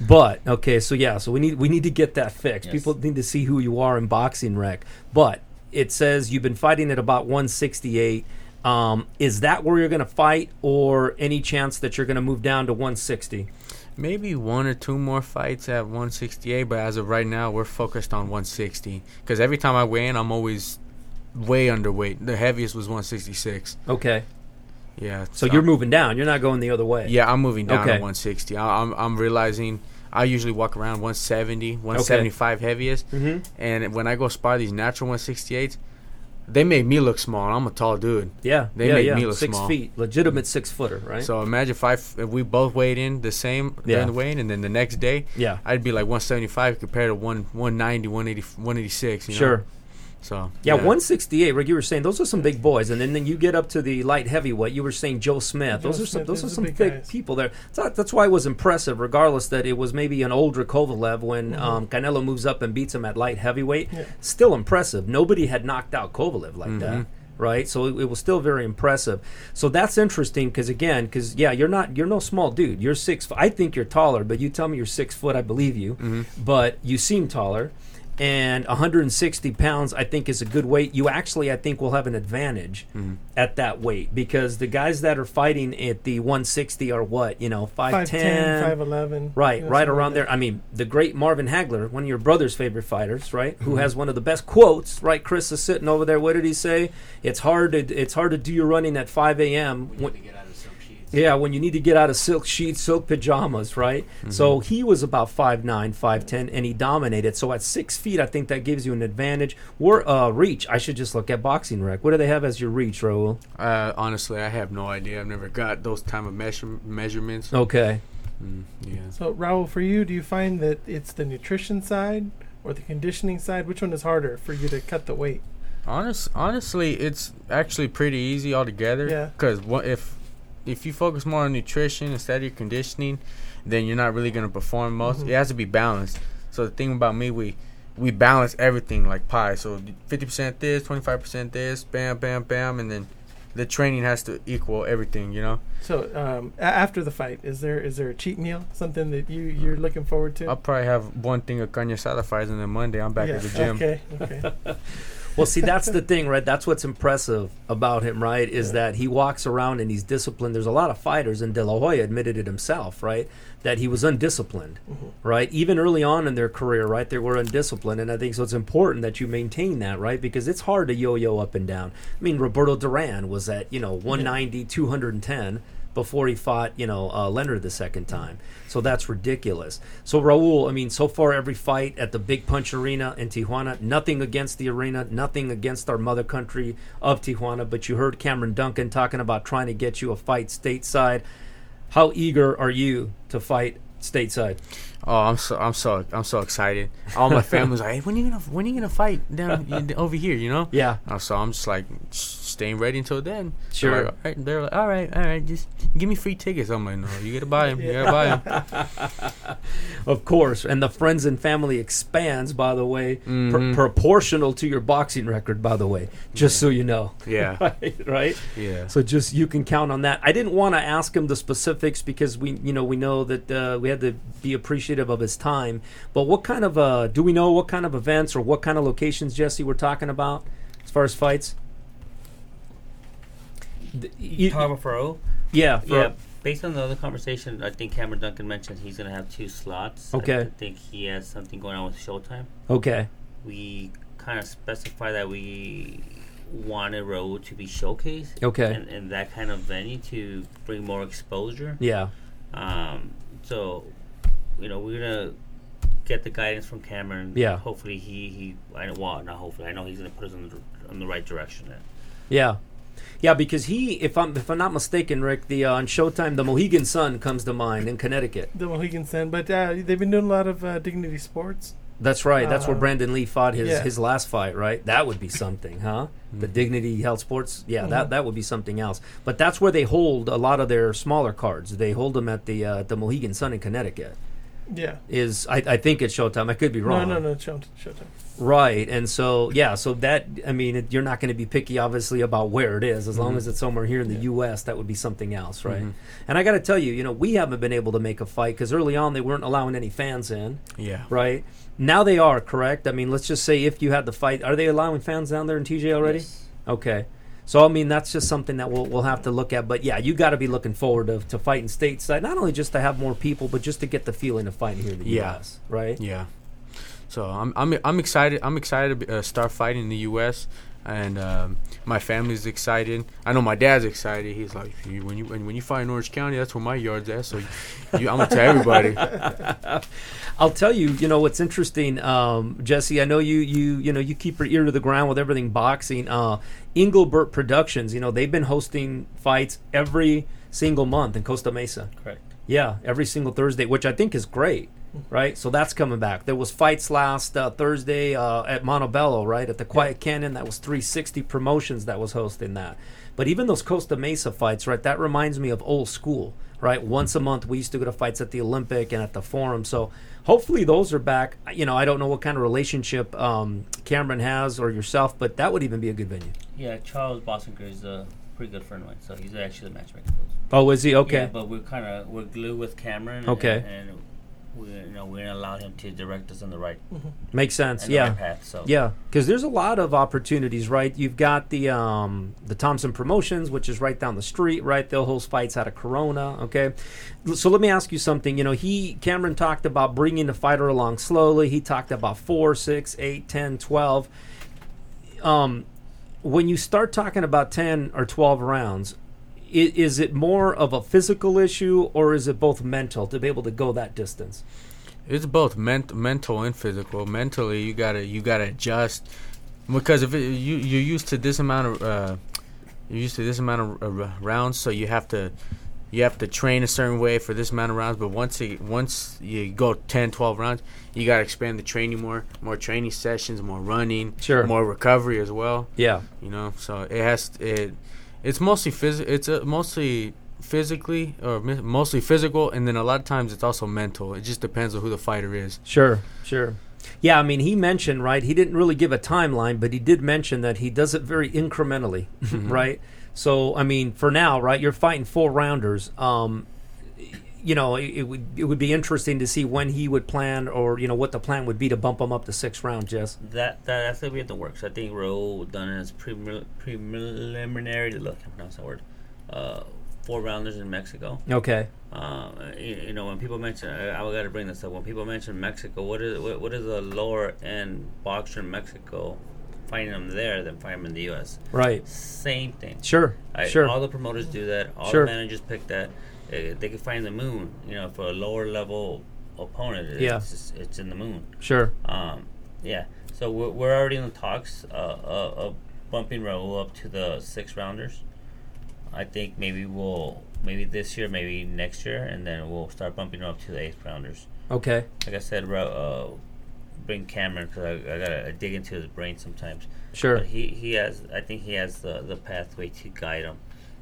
But okay, so yeah, so we need we need to get that fixed. Yes. People need to see who you are in boxing rec. But it says you've been fighting at about 168. Um, is that where you're going to fight, or any chance that you're going to move down to 160? Maybe one or two more fights at 168, but as of right now, we're focused on 160. Because every time I weigh in, I'm always way underweight. The heaviest was 166. Okay, Yeah. so you're moving down. You're not going the other way. Yeah, I'm moving down Okay. to 160. I, I'm I'm realizing I usually walk around 170, 175 heaviest, Mm-hmm. and when I go spar these natural 168s, they made me look small. I'm a tall dude. Yeah. They yeah, make yeah. me look six small. feet, legitimate six footer, right? So imagine if I if we both weighed in the same Yeah. during the weigh-in, and then the next day yeah. I'd be like 175 compared to one 190, 180, 186. You know? Sure. So Yeah, 168. Like you were saying, those are some big boys, and then, then you get up to the light heavyweight. You were saying Joe Smith. Joe those are some Smith, those are those are some big big guys. people there. So that's why it was impressive, regardless that it was maybe an older Kovalev when um, Canelo moves up and beats him at light heavyweight. Yeah. Still impressive. Nobody had knocked out Kovalev like that. Mhm. Right, so it, it was still very impressive. So that's interesting because again, because yeah, you're not you're no small dude. You're six. I think you're taller, but you tell me you're six foot, I believe you. Mhm. But you seem taller, and 160 pounds I think is a good weight. You actually I think will have an advantage Mhm. at that weight because the guys that are fighting at the 160 are what you know 5'10", 5'10", 5'11". Right, you know, right around like there. I mean, the great Marvin Hagler, one of your brother's favorite fighters, right? Who Mm-hmm. has one of the best quotes, right? Chris is sitting over there. What did he say? It's hard to it's hard to do your running at 5 a.m. when- yeah, when you need to get out of silk sheets, silk pajamas, right? Mm-hmm. So he was about 5'9", 5'10", and he dominated. So at six feet, I think that gives you an advantage. Or uh, reach. I should just look at boxing rec. What do they have as your reach, Raul? Uh, honestly, I have no idea. I've never got those time of measure- measurements. Okay. Mm, yeah. So, Raul, for you, do you find that it's the nutrition side or the conditioning side? Which one is harder for you to cut the weight? Honest, honestly, it's actually pretty easy altogether. Yeah. Because what if if you focus more on nutrition instead of your conditioning, then you're not really gonna perform most. Mhm. It has to be balanced. So the thing about me, we we balance everything like pie. So fifty percent this, twenty five percent this, bam, bam, bam, and then the training has to equal everything. You know. So, um, a- after the fight, is there is there a cheat meal, something that you you're looking forward to? I'll probably have one thing of carne asada fries, and then Monday I'm back Yeah, at the gym. Okay, okay. (laughs) Well, see, that's the thing, right? That's what's impressive about him, right? Is that he walks around and he's disciplined. There's a lot of fighters, and De La Hoya admitted it himself, right? That he was undisciplined, Mhm. right? Even early on in their career, right? They were undisciplined. And I think so it's important that you maintain that, right? Because it's hard to yo yo up and down. I mean, Roberto Duran was at, you know, 190, 210. Before he fought, you know, uh, Leonard the second time. So that's ridiculous. So Raul, I mean, so far every fight at the Big Punch Arena in Tijuana, nothing against the arena, nothing against our mother country of Tijuana. But you heard Cameron Duncan talking about trying to get you a fight stateside. How eager are you to fight stateside? Oh, I'm so I'm so I'm so excited. All my family's like, "Hey, when are you gonna when are you gonna fight down (laughs) over here?" You know. Yeah. Uh, so I'm just like staying ready until then. Sure. They're like, all right, they're like, all right, all right, just give me free tickets. I'm like, no, you gotta buy them. You gotta buy them. (laughs) Of course, and the friends and family expands, by the way, pr- Mhm. proportional to your boxing record, by the way, just so you know. Yeah, (laughs) right, right. yeah. So just you can count on that. I didn't want to ask him the specifics because we, you know, we know that uh, we had to be appreciative of his time. But what kind of uh, do we know? What kind of events or what kind of locations, Jesse, we're talking about as far as fights? The- you- Talking about Faro? yeah, for- Yeah. Based on the other conversation, I think Cameron Duncan mentioned he's going to have two slots. Okay. I think he has something going on with Showtime. Okay. We kind of specify that we wanted Raul to be showcased Okay. And, in that kind of venue to bring more exposure. Yeah. Um, so, you know, we're gonna get the guidance from Cameron. Yeah. Hopefully, he he. I know. Well, not hopefully. I know he's gonna put us in the in the right direction. There. Yeah. Yeah, because he, if I'm if I'm not mistaken, Rick, the uh, on Showtime, the Mohegan Sun comes to mind in Connecticut. The Mohegan Sun, but uh, they've been doing a lot of uh, Dignity Sports. That's right. That's where Uh, Brandon Lee fought his, yeah. his last fight, right? That would be something, huh? (laughs) The Dignity Health Sports. Yeah, that Mhm. that would be something else. But that's where they hold a lot of their smaller cards. They hold them at the uh, the Mohegan Sun in Connecticut. Yeah. Is I, I think it's Showtime. I could be wrong. No, no, no. Show, Showtime. Right, and so yeah, so that I mean, it, you're not going to be picky, obviously, about where it is. As long Mhm. as it's somewhere here in the Yeah. U.S., that would be something else, right? Mhm. And I got to tell you, you know, we haven't been able to make a fight because early on they weren't allowing any fans in, Yeah. right? Now they are, correct? I mean, let's just say if you had the fight, are they allowing fans down there in TJ already? Yes. Okay. So I mean that's just something that we'll we'll have to look at. But yeah, you got to be looking forward to, to fighting stateside, not only just to have more people, but just to get the feeling of fighting here in the Yeah. U.S. Right? Yeah. So I'm I'm I'm excited. I'm excited to uh, start fighting in the U.S. and um, my family's excited. I know my dad's excited. He's like, when you when, when you fight in Orange County, that's where my yard's at. So you, I'm gonna tell everybody. (laughs) I'll tell you, you know what's interesting, um, Jesse. I know you, you, you know, you keep your ear to the ground with everything boxing. Uh, Englebrecht Productions, you know, they've been hosting fights every single month in Costa Mesa. Correct. Yeah, every single Thursday, which I think is great, right? So that's coming back. There was fights last uh, Thursday uh, at Montebello, right, at the Quiet Cannon. That was 360 Promotions that was hosting that. But even those Costa Mesa fights, right? That reminds me of old school, right? Once a month, we used to go to fights at the Olympic and at the Forum. So hopefully those are back. You know, I don't know what kind of relationship um, Cameron has or yourself, but that would even be a good venue. Yeah, Charles Bossinger is a pretty good friend of mine, so he's actually the matchmaker. for us. Oh, is he okay? Yeah, but we're kind of we're glued with Cameron. and- Okay. And, we you know we're gonna allow him to direct us in the right Makes sense. Yeah. right path. So Yeah, because there's a lot of opportunities, right? You've got the um, the Thompson Promotions, which is right down the street, right? They'll host fights out of Corona. Okay, so let me ask you something. You know, he Cameron talked about bringing the fighter along slowly. He talked about four, six, eight, ten, twelve. Um, when you start talking about ten or twelve rounds. Is it more of a physical issue or is it both mental to be able to go that distance? It's both ment- mental and physical. Mentally, you gotta you gotta adjust because if it, you you're used to this amount of uh, you're used to this amount of uh, rounds, so you have to you have to train a certain way for this amount of rounds. But once you once you go 10, 12 rounds, you gotta expand the training more, more training sessions, more running, Sure. more recovery as well. Yeah. You know, so it has it. It's mostly phys- It's uh, mostly physically or mi- mostly physical, and then a lot of times it's also mental. It just depends on who the fighter is. Sure, sure. Yeah, I mean, he mentioned, right? He didn't really give a timeline, but he did mention that he does it very incrementally, (laughs) right? So, I mean, for now, right, you're fighting four rounders. Um, you know, it, it would it would be interesting to see when he would plan, or you know, what the plan would be to bump him up to six round. Jess. that, that that's gonna be in the works. I think Raul done his preliminary. Look, I pronounce that word. Uh, four rounders in Mexico. Okay. Um, you, you know, when people mention, I, I got to bring this up. When people mention Mexico, what is what, what is a lower end boxer in Mexico fighting him there than fighting him in the U.S. Right. Same thing. Sure. I, sure. All the promoters do that. All Sure. the managers pick that. Uh, they can find the moon. You know, for a lower level opponent, it's, Yeah. just- it's in the moon. sure. Um, yeah. So we're, we're already in the talks uh, uh, of bumping Raul up to the six rounders. I think maybe we'll maybe this year, maybe next year, and then we'll start bumping him up to the eighth rounders. Okay. Like I said, uh, bring Cameron because I, I gotta dig into his brain sometimes. Sure. But he, he has I think he has the, the pathway to guide him.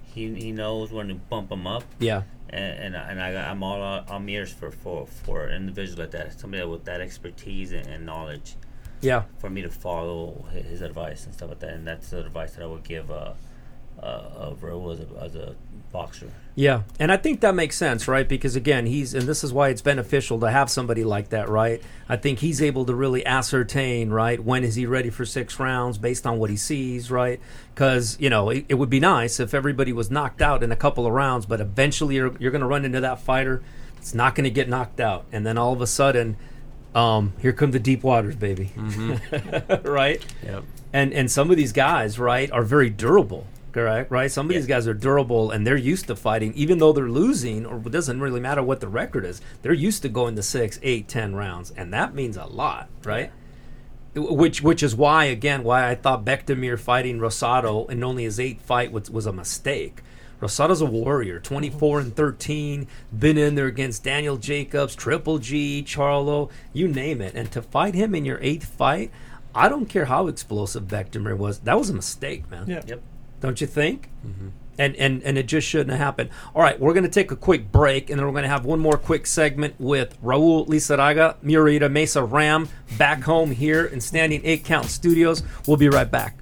He, he knows when to bump him up, Yeah. And and, I- and I got, I'm all uh, I'm ears for, for for an individual like that, somebody with that expertise and, and knowledge Yeah. for me to follow his, his advice and stuff like that. And that's the advice that I would give uh, uh, of Raul as a, as a boxer. Yeah, and I think that makes sense, right? Because again, he's and this is why it's beneficial to have somebody like that, right? I think he's able to really ascertain, right, when is he ready for six rounds based on what he sees, right? Because you know it, it would be nice if everybody was knocked out in a couple of rounds, but eventually you're you're going to run into that fighter that's not going to get knocked out, and then all of a sudden, um, here come the deep waters, baby, (laughs) right? Yep. and and some of these guys right are very durable correct right some of these guys are durable and they're used to fighting even though they're losing or it doesn't really matter what the record is they're used to going to six eight ten rounds and that means a lot right which which is why again why I thought Bektemir fighting Rosado in only his eighth fight was, was a mistake. Rosado's a warrior, 24 and 13, been in there against Daniel Jacobs, Triple G, Charlo, you name it. And to fight him in your eighth fight, I don't care how explosive Bektemir was. That was a mistake, man. Yeah. Yep. Don't you think? Mm-hmm. And, and and it just shouldn't have happened. All right, we're going to take a quick break, and then we're going to have one more quick segment with Raul Lizarraga, Murrieta Mesa Ram, back home here in Standing Eight Count Studios. We'll be right back.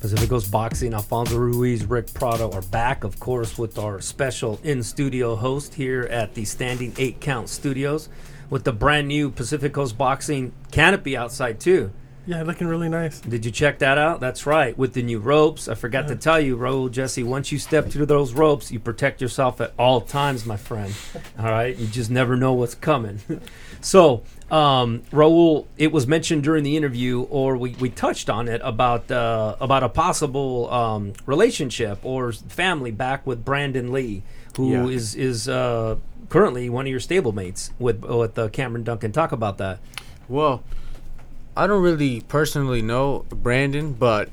Pacific Coast Boxing, Alfonso Ruiz, Rick Prado are back, of course, with our special in studio host here at the Standing Eight Count Studios with the brand new Pacific Coast Boxing canopy outside, too. Yeah, looking really nice. Did you check that out? That's right. With the new ropes, I forgot to tell you, Raul Jesse. Once you step through those ropes, you protect yourself at all times, my friend. (laughs) All right, you just never know what's coming. So, um, Raul, it was mentioned during the interview, or we, we touched on it about uh, about a possible um, relationship or family back with Brandon Lee, who is Yeah. is uh, currently one of your stablemates with with uh, Cameron Duncan. Talk about that. Well, I don't really personally know Brandon, but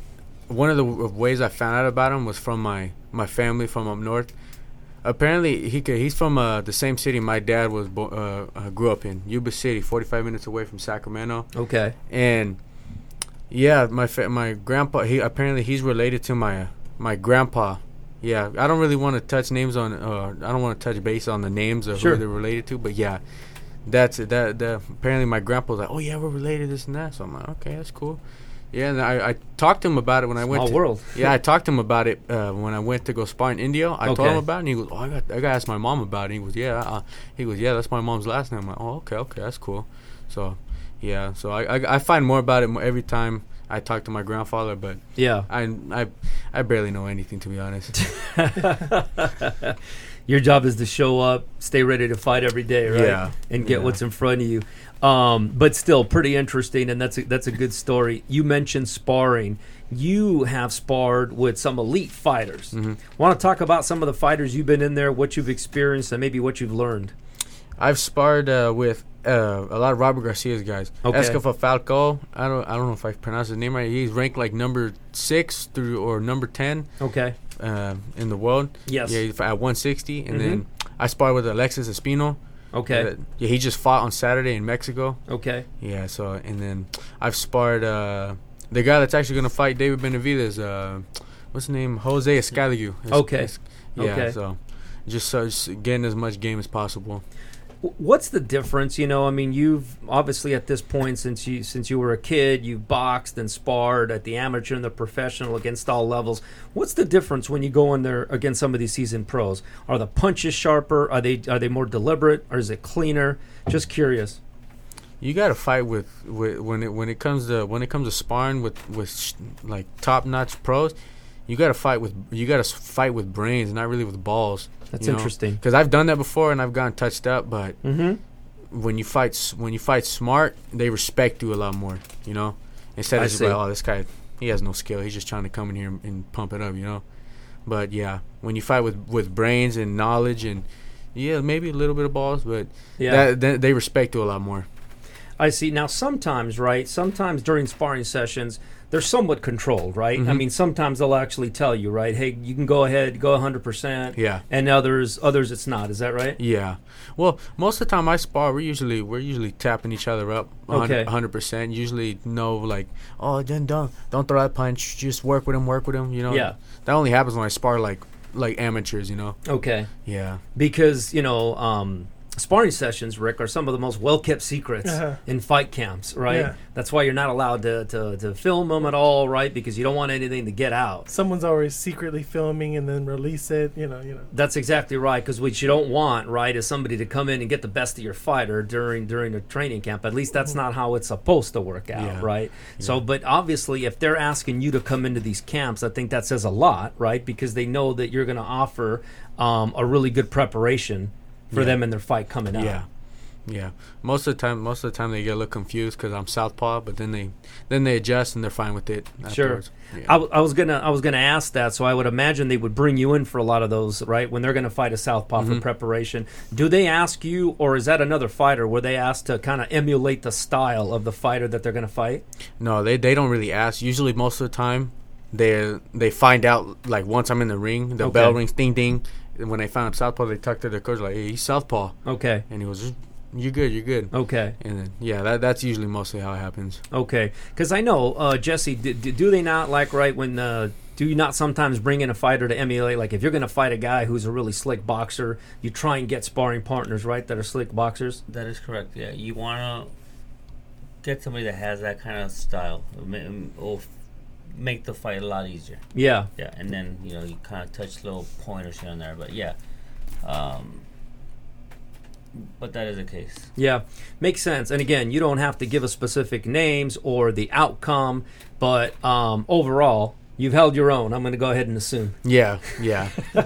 one of the w- ways I found out about him was from my my family from up north. Apparently, he could, he's from uh, the same city my dad was bo- uh, uh, grew up in, Yuba City, 45 minutes away from Sacramento. Okay. And yeah, my fa- my grandpa. He apparently he's related to my my grandpa. Yeah, I don't really want to touch names on. Uh, I don't want to touch base on the names of Sure. who they're related to. But yeah, that's it. That, that apparently my grandpa was like, oh yeah, we're related this and that. So I'm like, okay, that's cool. Yeah, and I, I talked to him about it when I went. To, world. (laughs) Yeah, I talked to him about it uh, when I went to go spar in India. I told Okay. him about it, and he goes, "Oh, I got, I got to ask my mom about it." He goes, "Yeah." Uh, he goes, "Yeah, that's my mom's last name." I'm like, "Oh, okay, okay, that's cool." So, yeah, so I, I, I find more about it every time I talk to my grandfather, but Yeah. I, I, I barely know anything to be honest. (laughs) (laughs) Your job is to show up, stay ready to fight every day, right? Yeah. And get Yeah. what's in front of you. Um, but still, pretty interesting, and that's a, that's a good story. You mentioned sparring. You have sparred with some elite fighters. Mm-hmm. Want to talk about some of the fighters you've been in there, what you've experienced, and maybe what you've learned? I've sparred uh, with uh, a lot of Robert Garcia's guys. Okay. Esquiva Falcão. I don't I don't know if I pronounced his name right. He's ranked like number six through or number ten Okay. uh, in the world. Yes. Yeah, he's at 160, and Mhm. then I sparred with Alexis Espino. Okay. Uh, yeah, he just fought on Saturday in Mexico. Okay. Yeah, so and then I've sparred uh, the guy that's actually gonna fight David Benavidez. Uh, what's his name? Jose Uzcategui. Es- Okay. yeah. Okay. So just so just getting as much game as possible. What's the difference? You know, I mean, you've obviously at this point since you since you were a kid, you've boxed and sparred at the amateur and the professional against all levels. What's the difference when you go in there against some of these seasoned pros? Are the punches sharper? Are they are they more deliberate? Or is it cleaner? Just curious. You got to fight with, with when it when it comes to when it comes to sparring with with sh- like top notch pros. you got to fight with you got to fight with brains, not really with balls. That's interesting. Because I've done that before and I've gotten touched up, but Mm-hmm. when you fight s- when you fight smart, they respect you a lot more. You know, instead I of just see. like, oh, this guy, he has no skill. He's just trying to come in here and, and pump it up. You know, but yeah, when you fight with with brains and knowledge and yeah, maybe a little bit of balls, but Yeah. that, that they respect you a lot more. I see. Now, sometimes, right? Sometimes during sparring sessions, they're somewhat controlled, right? I Mhm. mean, sometimes they'll actually tell you, right? Hey, you can go ahead, go 100%. Yeah. And others, others, it's not. Is that right? Yeah. Well, most of the time I spar, we're usually we're usually tapping each other up. Okay. Hundred percent. Usually, no, like, oh, then don't don't throw that punch. Just work with him. Work with him. You know. Yeah. That only happens when I spar like like amateurs. You know. Okay. Yeah. Because you know, um, sparring sessions, Rick, are some of the most well-kept secrets Uh-huh. in fight camps, right? Yeah. That's why you're not allowed to, to to film them at all, right? Because you don't want anything to get out. Someone's always secretly filming and then release it. You know, you know. That's exactly right. Because what you don't want, right, is somebody to come in and get the best of your fighter during during a training camp. At least that's not how it's supposed to work out, Yeah. right? So, but obviously, if they're asking you to come into these camps, I think that says a lot, right? Because they know that you're going to offer um, a really good preparation for Yeah. them in their fight coming up. Yeah. Yeah. Most of the time, most of the time they get a little confused because I'm southpaw, but then they then they adjust and they're fine with it. Sure. Afterwards. Yeah. I, w- I was gonna I was gonna ask that, so I would imagine they would bring you in for a lot of those, right? When they're gonna fight a southpaw for Mhm. preparation, do they ask you, or is that another fighter where they ask to kind of emulate the style of the fighter that they're gonna fight? No, they they don't really ask. Usually, most of the time, they they find out like once I'm in the ring, the Okay. bell rings, ding ding. And when they found out southpaw, they talk to their coach like, "Hey, he's southpaw," Okay, and he was, "You good? You good?" okay, And then yeah, that that's usually mostly how it happens. okay. Because I know uh, Jesse, do, do do they not like right when uh, do you not sometimes bring in a fighter to emulate? Like if you're gonna fight a guy who's a really slick boxer, you try and get sparring partners, right, that are slick boxers. That is correct. Yeah, you want to get somebody that has that kind of style. It ma- it will f- make the fight a lot easier. Yeah, Yeah, and then you know you kind of touch little pointers here and there, but yeah, um, but that is the case. Yeah, makes sense. And again, you don't have to give us specific names or the outcome, but um, overall, you've held your own. I'm going to go ahead and assume. Yeah, yeah. (laughs)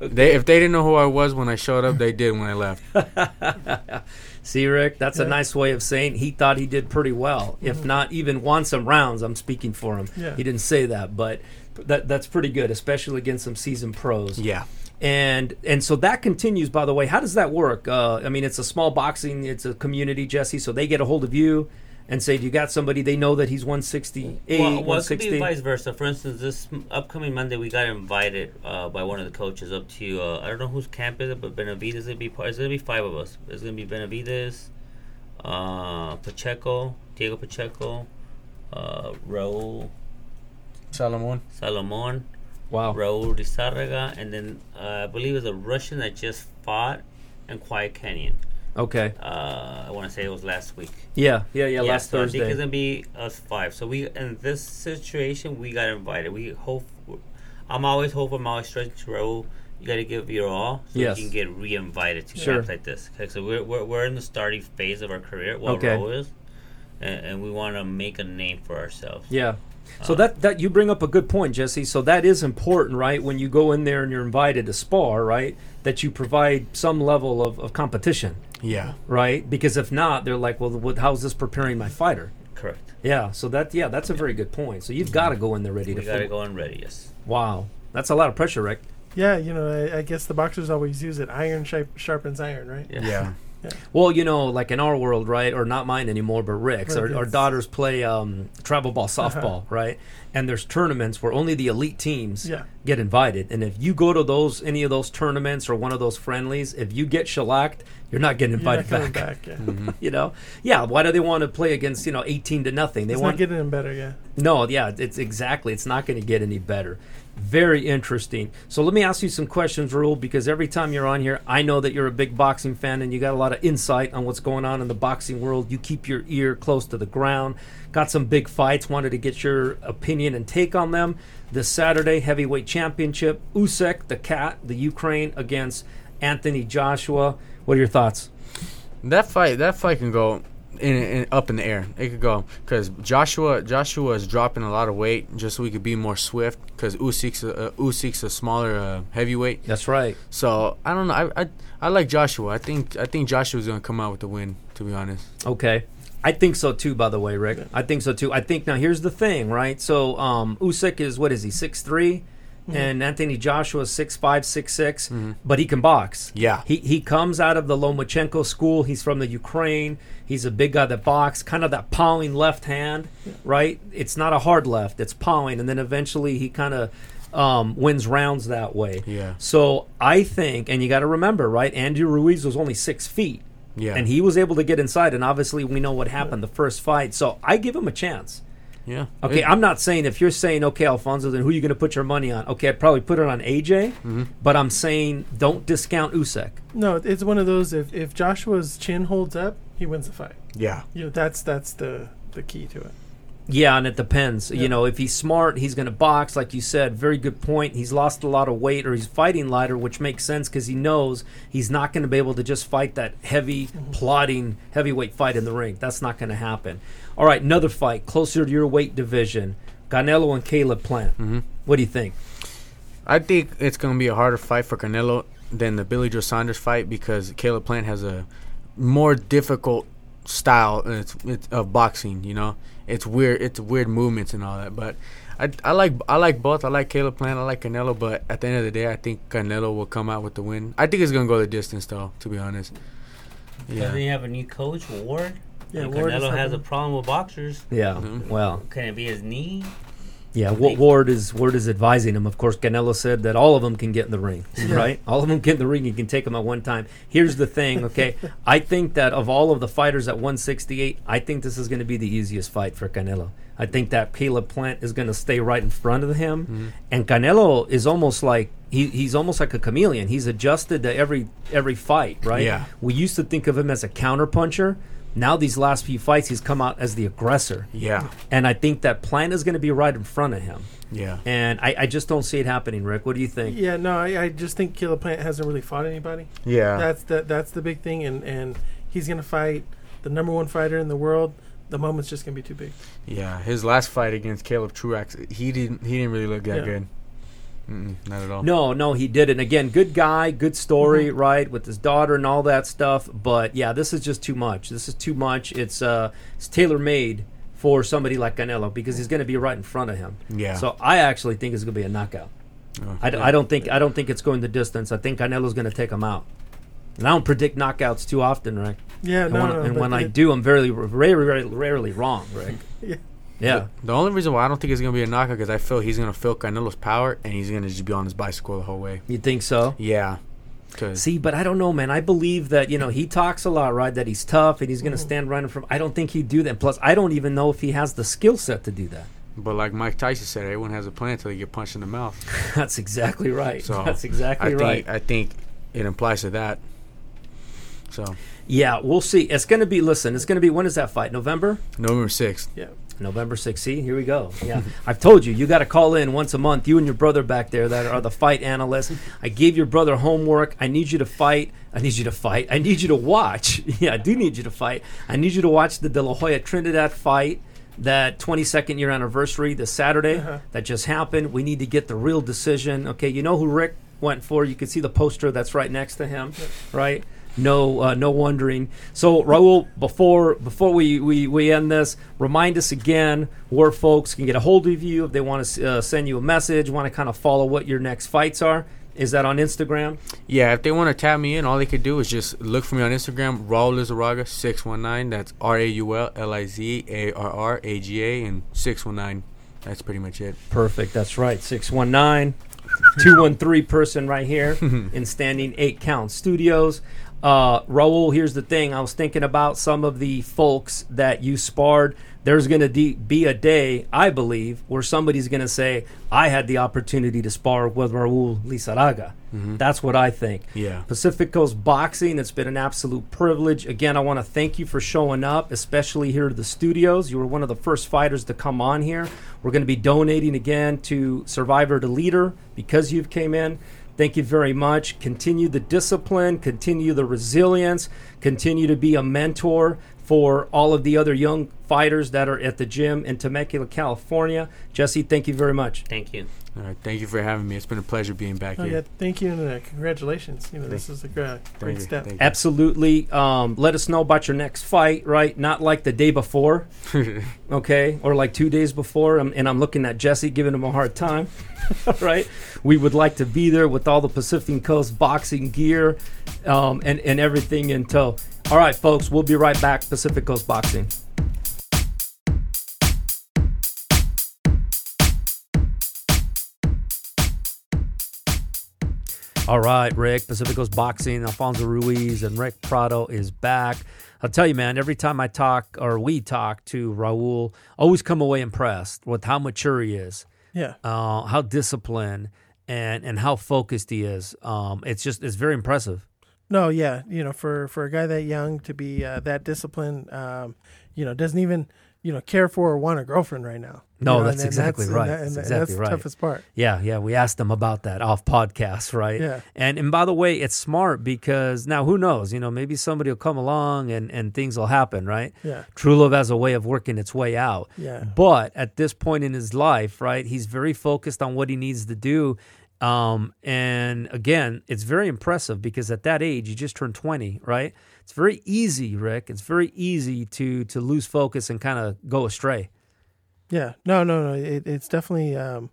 they if they didn't know who I was when I showed up, they did when I left. (laughs) See, Rick, that's a nice way of saying he thought he did pretty well. If not even won some rounds, I'm speaking for him. Yeah. He didn't say that, but that that's pretty good, especially against some seasoned pros. Yeah. And and so that continues. By the way, how does that work? Uh, I mean, it's a small boxing, it's a community, Jesse. So they get a hold of you and say, "Do you got somebody?" They know that he's 168, Well, well, it could be vice versa. For instance, this upcoming Monday, we got invited uh, by one of the coaches up to uh, I don't know whose camp is it, but Benavidez is gonna be part. It's gonna be five of us. It's gonna be Benavidez, uh, Pacheco, Diego Pacheco, uh, Raul Salomon. Salomon, Wow. Raul Lizarraga, and then uh, I believe it's a Russian that just fought, and Quiet Cannon. Okay. Uh, I want to say it was last week. Yeah. Yeah. Yeah. last so I think it's gonna be us five. So we in this situation we got invited. We hope. I'm always hopeful. I'm always stretching to Raul. You got to give your all so Yes. you can get re-invited to Sure. camps like this. Okay, so we're, we're we're in the starting phase of our career. Well, Okay. Raul is, and, and we want to make a name for ourselves. Yeah. So Uh, that that you bring up a good point, Jesse. So that is important, right? When you go in there and you're invited to spar, right? That you provide some level of, of competition, Yeah. right? Because if not, they're like, well, what, how's this preparing my fighter? Correct. Yeah. So that yeah, that's a very good point. So you've got to go in there ready We to got to fight. go in ready. Yes. Wow, that's a lot of pressure, Rick. Yeah, you know, I, I guess the boxers always use it. Iron sharp, sharpens iron, right? Yeah. Yeah. Well, you know, like in our world, right, or not mine anymore, but Rick's, our, Right, our daughters play um, travel ball, Uh-huh. softball, right? And there's tournaments where only the elite teams Yeah. get invited. And if you go to those any of those tournaments or one of those friendlies, if you get shellacked, you're not getting You're not invited back. back. yeah. (laughs) Mm-hmm. You know, yeah. Why do they want to play against you know 18 to nothing? They It's want not getting them better, yeah. no, yeah, it's exactly. It's not going to get any better. Very interesting. So let me ask you some questions, Raul, because every time you're on here, I know that you're a big boxing fan and you got a lot of insight on what's going on in the boxing world. You keep your ear close to the ground. Got some big fights. Wanted to get your opinion and take on them. This Saturday, heavyweight championship. Usyk, the cat, the Ukraine against Anthony Joshua. What are your thoughts? That fight, that fight can go. In, in up in the air. It could go because Joshua Joshua is dropping a lot of weight just so he could be more swift. Because Usyk's a, uh, Usyk's a smaller uh, heavyweight. That's right. So I don't know. I, I I like Joshua. I think I think Joshua's gonna come out with the win. To be honest. Okay. I think so too. By the way, Rick, I think so too. I think now here's the thing, right? So um, Usyk is what is he six and Anthony Joshua six five six six, but he can box. Yeah. he he comes out of the Lomachenko school. He's from the Ukraine. He's a big guy that box, kind of that pawing left hand, right? It's not a hard left; it's pawing, and then eventually he kind of um, wins rounds that way. Yeah. So I think, and you got to remember, right? Andrew Ruiz was only six feet. Yeah. And he was able to get inside, and obviously we know what happened the first fight. So I give him a chance. Yeah. Okay, It- I'm not saying if you're saying okay, Alfonso, then who are you going to put your money on? Okay, I'd probably put it on AJ, Mm-hmm. but I'm saying don't discount Usyk. No, it's one of those. If if Joshua's chin holds up, he wins the fight. yeah. You know, that's that's the the key to it. Yeah, and it depends. Yeah. You know, if he's smart, he's going to box, like you said. Very good point. He's lost a lot of weight, or he's fighting lighter, which makes sense because he knows he's not going to be able to just fight that heavy, plodding heavyweight fight in the ring. That's not going to happen. All right, another fight closer to your weight division: Canelo and Caleb Plant. hmm What do you think? I think it's gonna be a harder fight for Canelo than the Billy Joe Saunders fight because Caleb Plant has a more difficult style it's, it's of boxing. You know, it's weird. It's weird movements and all that. But I, I like I like both. I like Caleb Plant. I like Canelo. But at the end of the day, I think Canelo will come out with the win. I think it's gonna go the distance though. To be honest. Doesn't Yeah. he have a new coach, Ward? Yeah, Ward Canelo has a problem with boxers. Yeah. Mhm. Well, Can it be his knee? yeah. Wa- Ward is Ward is advising him. Of course, Canelo said that all of them can get in the ring, (laughs) right? All of them get in the ring. You can take them at one time. Here's the thing, okay? (laughs) I think that of all of the fighters at 168, I think this is going to be the easiest fight for Canelo. I think that Caleb Plant is going to stay right in front of him, and Canelo is almost like he, he's almost like a chameleon. He's adjusted to every every fight, right? Yeah. We used to think of him as a counterpuncher. Now these last few fights, he's come out as the aggressor. Yeah. And I think that Plant is going to be right in front of him. Yeah. And I, I just don't see it happening, Rick. What do you think? Yeah, no, I, I just think Caleb Plant hasn't really fought anybody. Yeah. That's the that's the big thing, and and he's gonna fight the number one fighter in the world. The moment's just gonna be too big. Yeah, his last fight against Caleb Truax, he didn't he didn't really look that Yeah. good. Mm-mm, not at all. No, no, he didn't. Again, good guy, good story, Mm-hmm. right, with his daughter and all that stuff. But yeah, this is just too much. This is too much. It's uh, it's tailor made for somebody like Canelo because he's going to be right in front of him. Yeah. So I actually think it's going to be a knockout. Oh, I, d- I don't think I don't think it's going the distance. I think Canelo's going to take him out. And I don't predict knockouts too often, right? Yeah, And no, when, no. and when I do, I'm very, very, very rarely wrong, Rick. (laughs) Yeah. Yeah. The only reason why I don't think it's gonna be a knockout because I feel he's gonna feel Canelo's power and he's gonna just be on his bicycle the whole way. You think so? Yeah. See, but I don't know, man. I believe that you know he talks a lot, right? That he's tough and he's going to Mm-hmm. stand right in front. I don't think he'd do that. Plus, I don't even know if he has the skill set to do that. but like Mike Tyson said, everyone has a plan until they get punched in the mouth. (laughs) That's exactly right. So That's I exactly think right. I think it implies to that. So yeah, we'll see. It's going to be. Listen, it's going to be. When is that fight? November. November sixth. Yeah. November 6th. See, here we go. Yeah. (laughs) I've told you, you got to call in once a month. You and your brother back there that are the fight analysts. I gave your brother homework. I need you to fight. I need you to fight. I need you to watch. (laughs) Yeah, I do need you to fight. I need you to watch the De La Hoya Trinidad fight, that 22nd year anniversary this Saturday Uh-huh. that just happened. We need to get the real decision. Okay, you know who Rick went for? You can see the poster that's right next to him, right? No, uh, no wondering. So, Raul, before before we, we, we end this, remind us again where folks can get a hold of you if they want to uh, send you a message, want to kind of follow what your next fights are. Is that on Instagram? Yeah, if they want to tap me in, all they could do is just look for me on Instagram, Raul Lizarraga six one nine. That's R A U L L I Z A R R A G A and six one nine. That's pretty much it. Perfect. That's right. 619 213 person right here (laughs) in Standing 8 Count Studios. Uh, Raul, here's the thing. I was thinking about some of the folks that you sparred. There's going to de- be a day, I believe, where somebody's going to say, I had the opportunity to spar with Raul Lizarraga. That's what I think. Yeah. Pacific Coast Boxing, it's been an absolute privilege. Again, I want to thank you for showing up, especially here at the studios. You were one of the first fighters to come on here. We're going to be donating again to Survivor to Leader because you've came in. Thank you very much. Continue the discipline, continue the resilience, continue to be a mentor. For all of the other young fighters that are at the gym in Temecula, California. Jesse, thank you very much. Thank you. All right, thank you for having me. It's been a pleasure being back Oh, here. yeah, thank you and uh, congratulations. You know, this is a great, great step. thank. Absolutely. Um, let us know about your next fight, right? Not like the day before, (laughs) okay, or like two days before. Um, and I'm looking at Jesse, giving him a hard time, (laughs) right? We would like to be there with all the Pacific Coast boxing gear um, and and everything in tow. All right, folks, we'll be right back. Pacific Coast Boxing. All right, Rick, Pacific Coast Boxing, Alfonso Ruiz, and Rick Prado is back. I'll tell you, man, every time I talk or we talk to Raul, always come away impressed with how mature he is, Yeah. uh, how disciplined, and, and how focused he is. Um, it's just, it's very impressive. No, yeah, you know, for for a guy that young to be uh, that disciplined, um, you know, doesn't even you know care for or want a girlfriend right now. You No, know, that's and- and exactly and right. and That's exactly that's right. the toughest part. Yeah, yeah. We asked him about that off podcast, right? Yeah. And and by the way, it's smart because now who knows? You know, maybe somebody will come along and and things will happen, right? Yeah. True love has a way of working its way out. Yeah. But at this point in his life, right, he's very focused on what he needs to do. Um, and again, it's very impressive because at that age, you just turned 20, right? It's very easy, Rick. It's very easy to to lose focus and kind of go astray. Yeah, no, no, no. It, it's definitely um,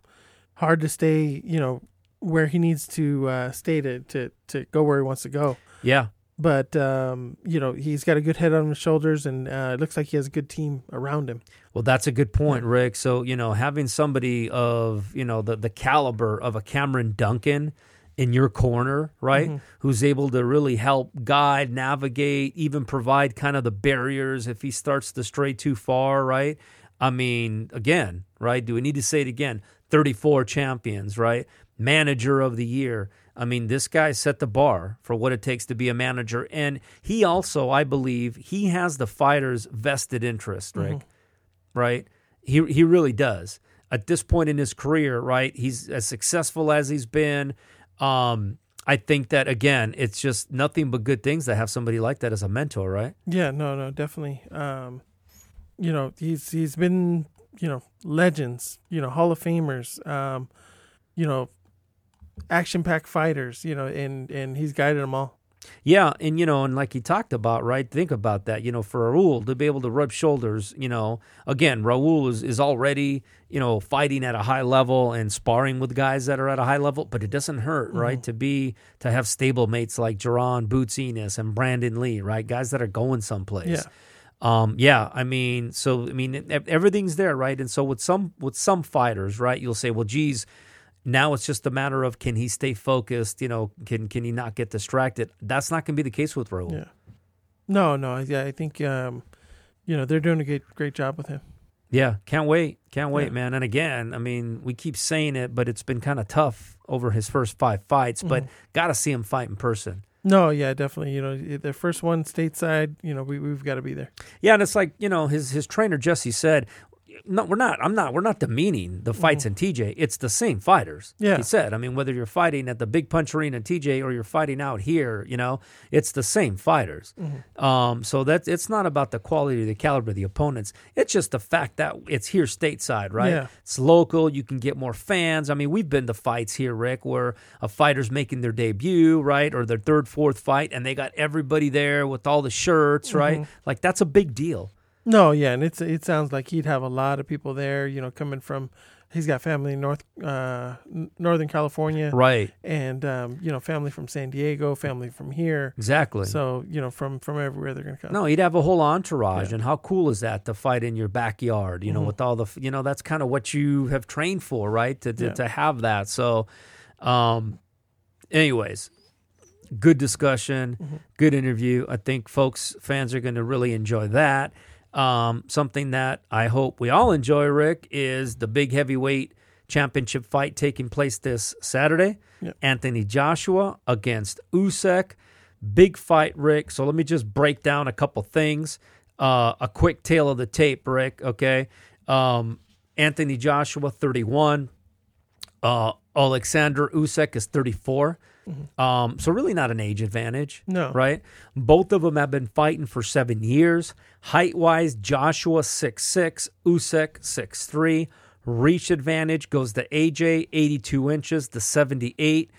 hard to stay, you know, where he needs to uh, stay to, to to go where he wants to go. Yeah. But um, you know, he's got a good head on his shoulders, and uh, it looks like he has a good team around him. Well, that's a good point, Rick. So, you know, having somebody of, you know, the, the caliber of a Cameron Duncan in your corner, right? Who's able to really help guide, navigate, even provide kind of the barriers if he starts to stray too far, right? I mean, again, right? Do we need to say it again? 34 champions, right? Manager of the year. I mean, this guy set the bar for what it takes to be a manager. And he also, I believe, he has the fighter's vested interest, Rick right? He he really does. At this point in his career, right? He's as successful as he's been. Um, I think that again, it's just nothing but good things to have somebody like that as a mentor, right? Yeah, no, no, definitely. Um, you know, he's he's been, you know, legends, you know, Hall of Famers, um, you know, action packed fighters, you know, and and he's guided them all. Yeah, and you know, and like he talked about, right? Think about that. You know, for Raul to be able to rub shoulders, you know, again, Raul is, is already, you know, fighting at a high level and sparring with guys that are at a high level, but it doesn't hurt, right? To be to have stable mates like Jaron Boots Ennis and Brandon Lee, right? Guys that are going someplace. Yeah. Um, yeah, I mean, so I mean, everything's there, right? And so with some with some fighters, right, you'll say, well, geez, now it's just a matter of can he stay focused? You know, can can he not get distracted? That's not going to be the case with Raul. Yeah. No, no, yeah, I think um, you know, they're doing a great great job with him. Yeah, can't wait, can't wait, Yeah. man. And again, I mean, we keep saying it, but it's been kind of tough over his first five fights. But got to see him fight in person. No, yeah, definitely. You know, the first one stateside, you know, we we've got to be there. Yeah, and it's like you know his his trainer Jesse said, no, we're not. I'm not. We're not demeaning the fights mm-hmm. in TJ. It's the same fighters. Yeah. he said. I mean, whether you're fighting at the Big Punch Arena in TJ or you're fighting out here, you know, it's the same fighters. Mm-hmm. Um, so that's it's not about the quality, the caliber of the opponents. It's just the fact that it's here stateside, right? Yeah. It's local. You can get more fans. I mean, we've been to fights here, Rick, where a fighter's making their debut, right, or their third, fourth fight, and they got everybody there with all the shirts, right? Mm-hmm. Like that's a big deal. No, yeah, and it's it sounds like he'd have a lot of people there. You know, coming from, he's got family in North uh, Northern California, Right. and um, you know, family from San Diego, family from here. Exactly. So you know, from from everywhere they're gonna come. no, he'd have a whole entourage, Yeah. and how cool is that to fight in your backyard? You know, with all the, you know, that's kind of what you have trained for, right? To to, Yeah. to have that. So, um, anyways, good discussion, good interview. I think folks, fans are going to really enjoy that. Um, something that I hope we all enjoy, Rick, is the big heavyweight championship fight taking place this Saturday. Yep. Anthony Joshua against Usyk. Big fight, Rick. So let me just break down a couple things. Uh, a quick tale of the tape, Rick. Okay. Um, Anthony Joshua, 31. Uh, Alexander Usyk is 34. Um, so really not an age advantage. No. Right? Both of them have been fighting for seven years. Height wise, Joshua six six, Usyk six three. Reach advantage goes to AJ, 82 inches, the 78.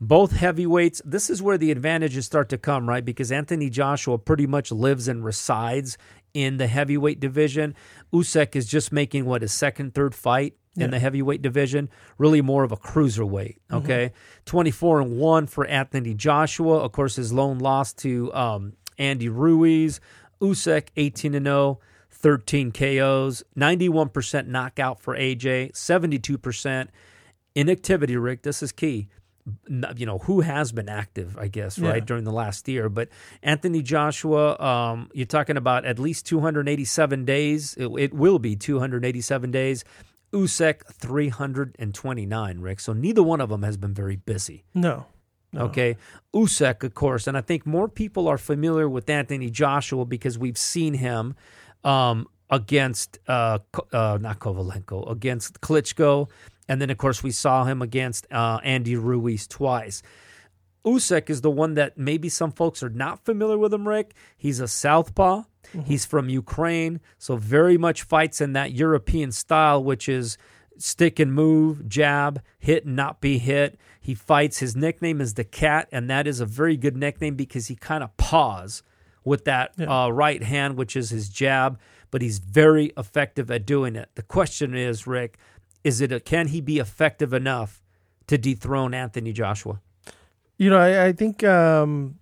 Both heavyweights. This is where the advantages start to come, right? Because Anthony Joshua pretty much lives and resides in the heavyweight division. Usyk is just making what his second, third fight in the heavyweight division. Really more of a cruiserweight. Okay, 24 and one for Anthony Joshua. Of course, his lone loss to um, Andy Ruiz. Usyk 18 and 0. 13 KOs, 91% knockout for AJ, 72% inactivity, Rick. This is key. You know, who has been active, I guess, right, Yeah. during the last year. But Anthony Joshua, um, you're talking about at least 287 days. It, it will be 287 days. Usyk, 329, Rick. So neither one of them has been very busy. No. No. Okay. Usyk, of course, and I think more people are familiar with Anthony Joshua because we've seen him um, against uh, uh, not Kovalenko, against Klitschko, and then of course we saw him against uh, Andy Ruiz twice. Usyk is the one that maybe some folks are not familiar with him, Rick. He's a southpaw. He's from Ukraine, so very much fights in that European style, which is stick and move, jab, hit and not be hit. He fights. His nickname is the Cat, and that is a very good nickname because he kind of paws with that uh, right hand, which is his jab, but he's very effective at doing it. The question is, Rick, is it a, can he be effective enough to dethrone Anthony Joshua? You know, I, I think um,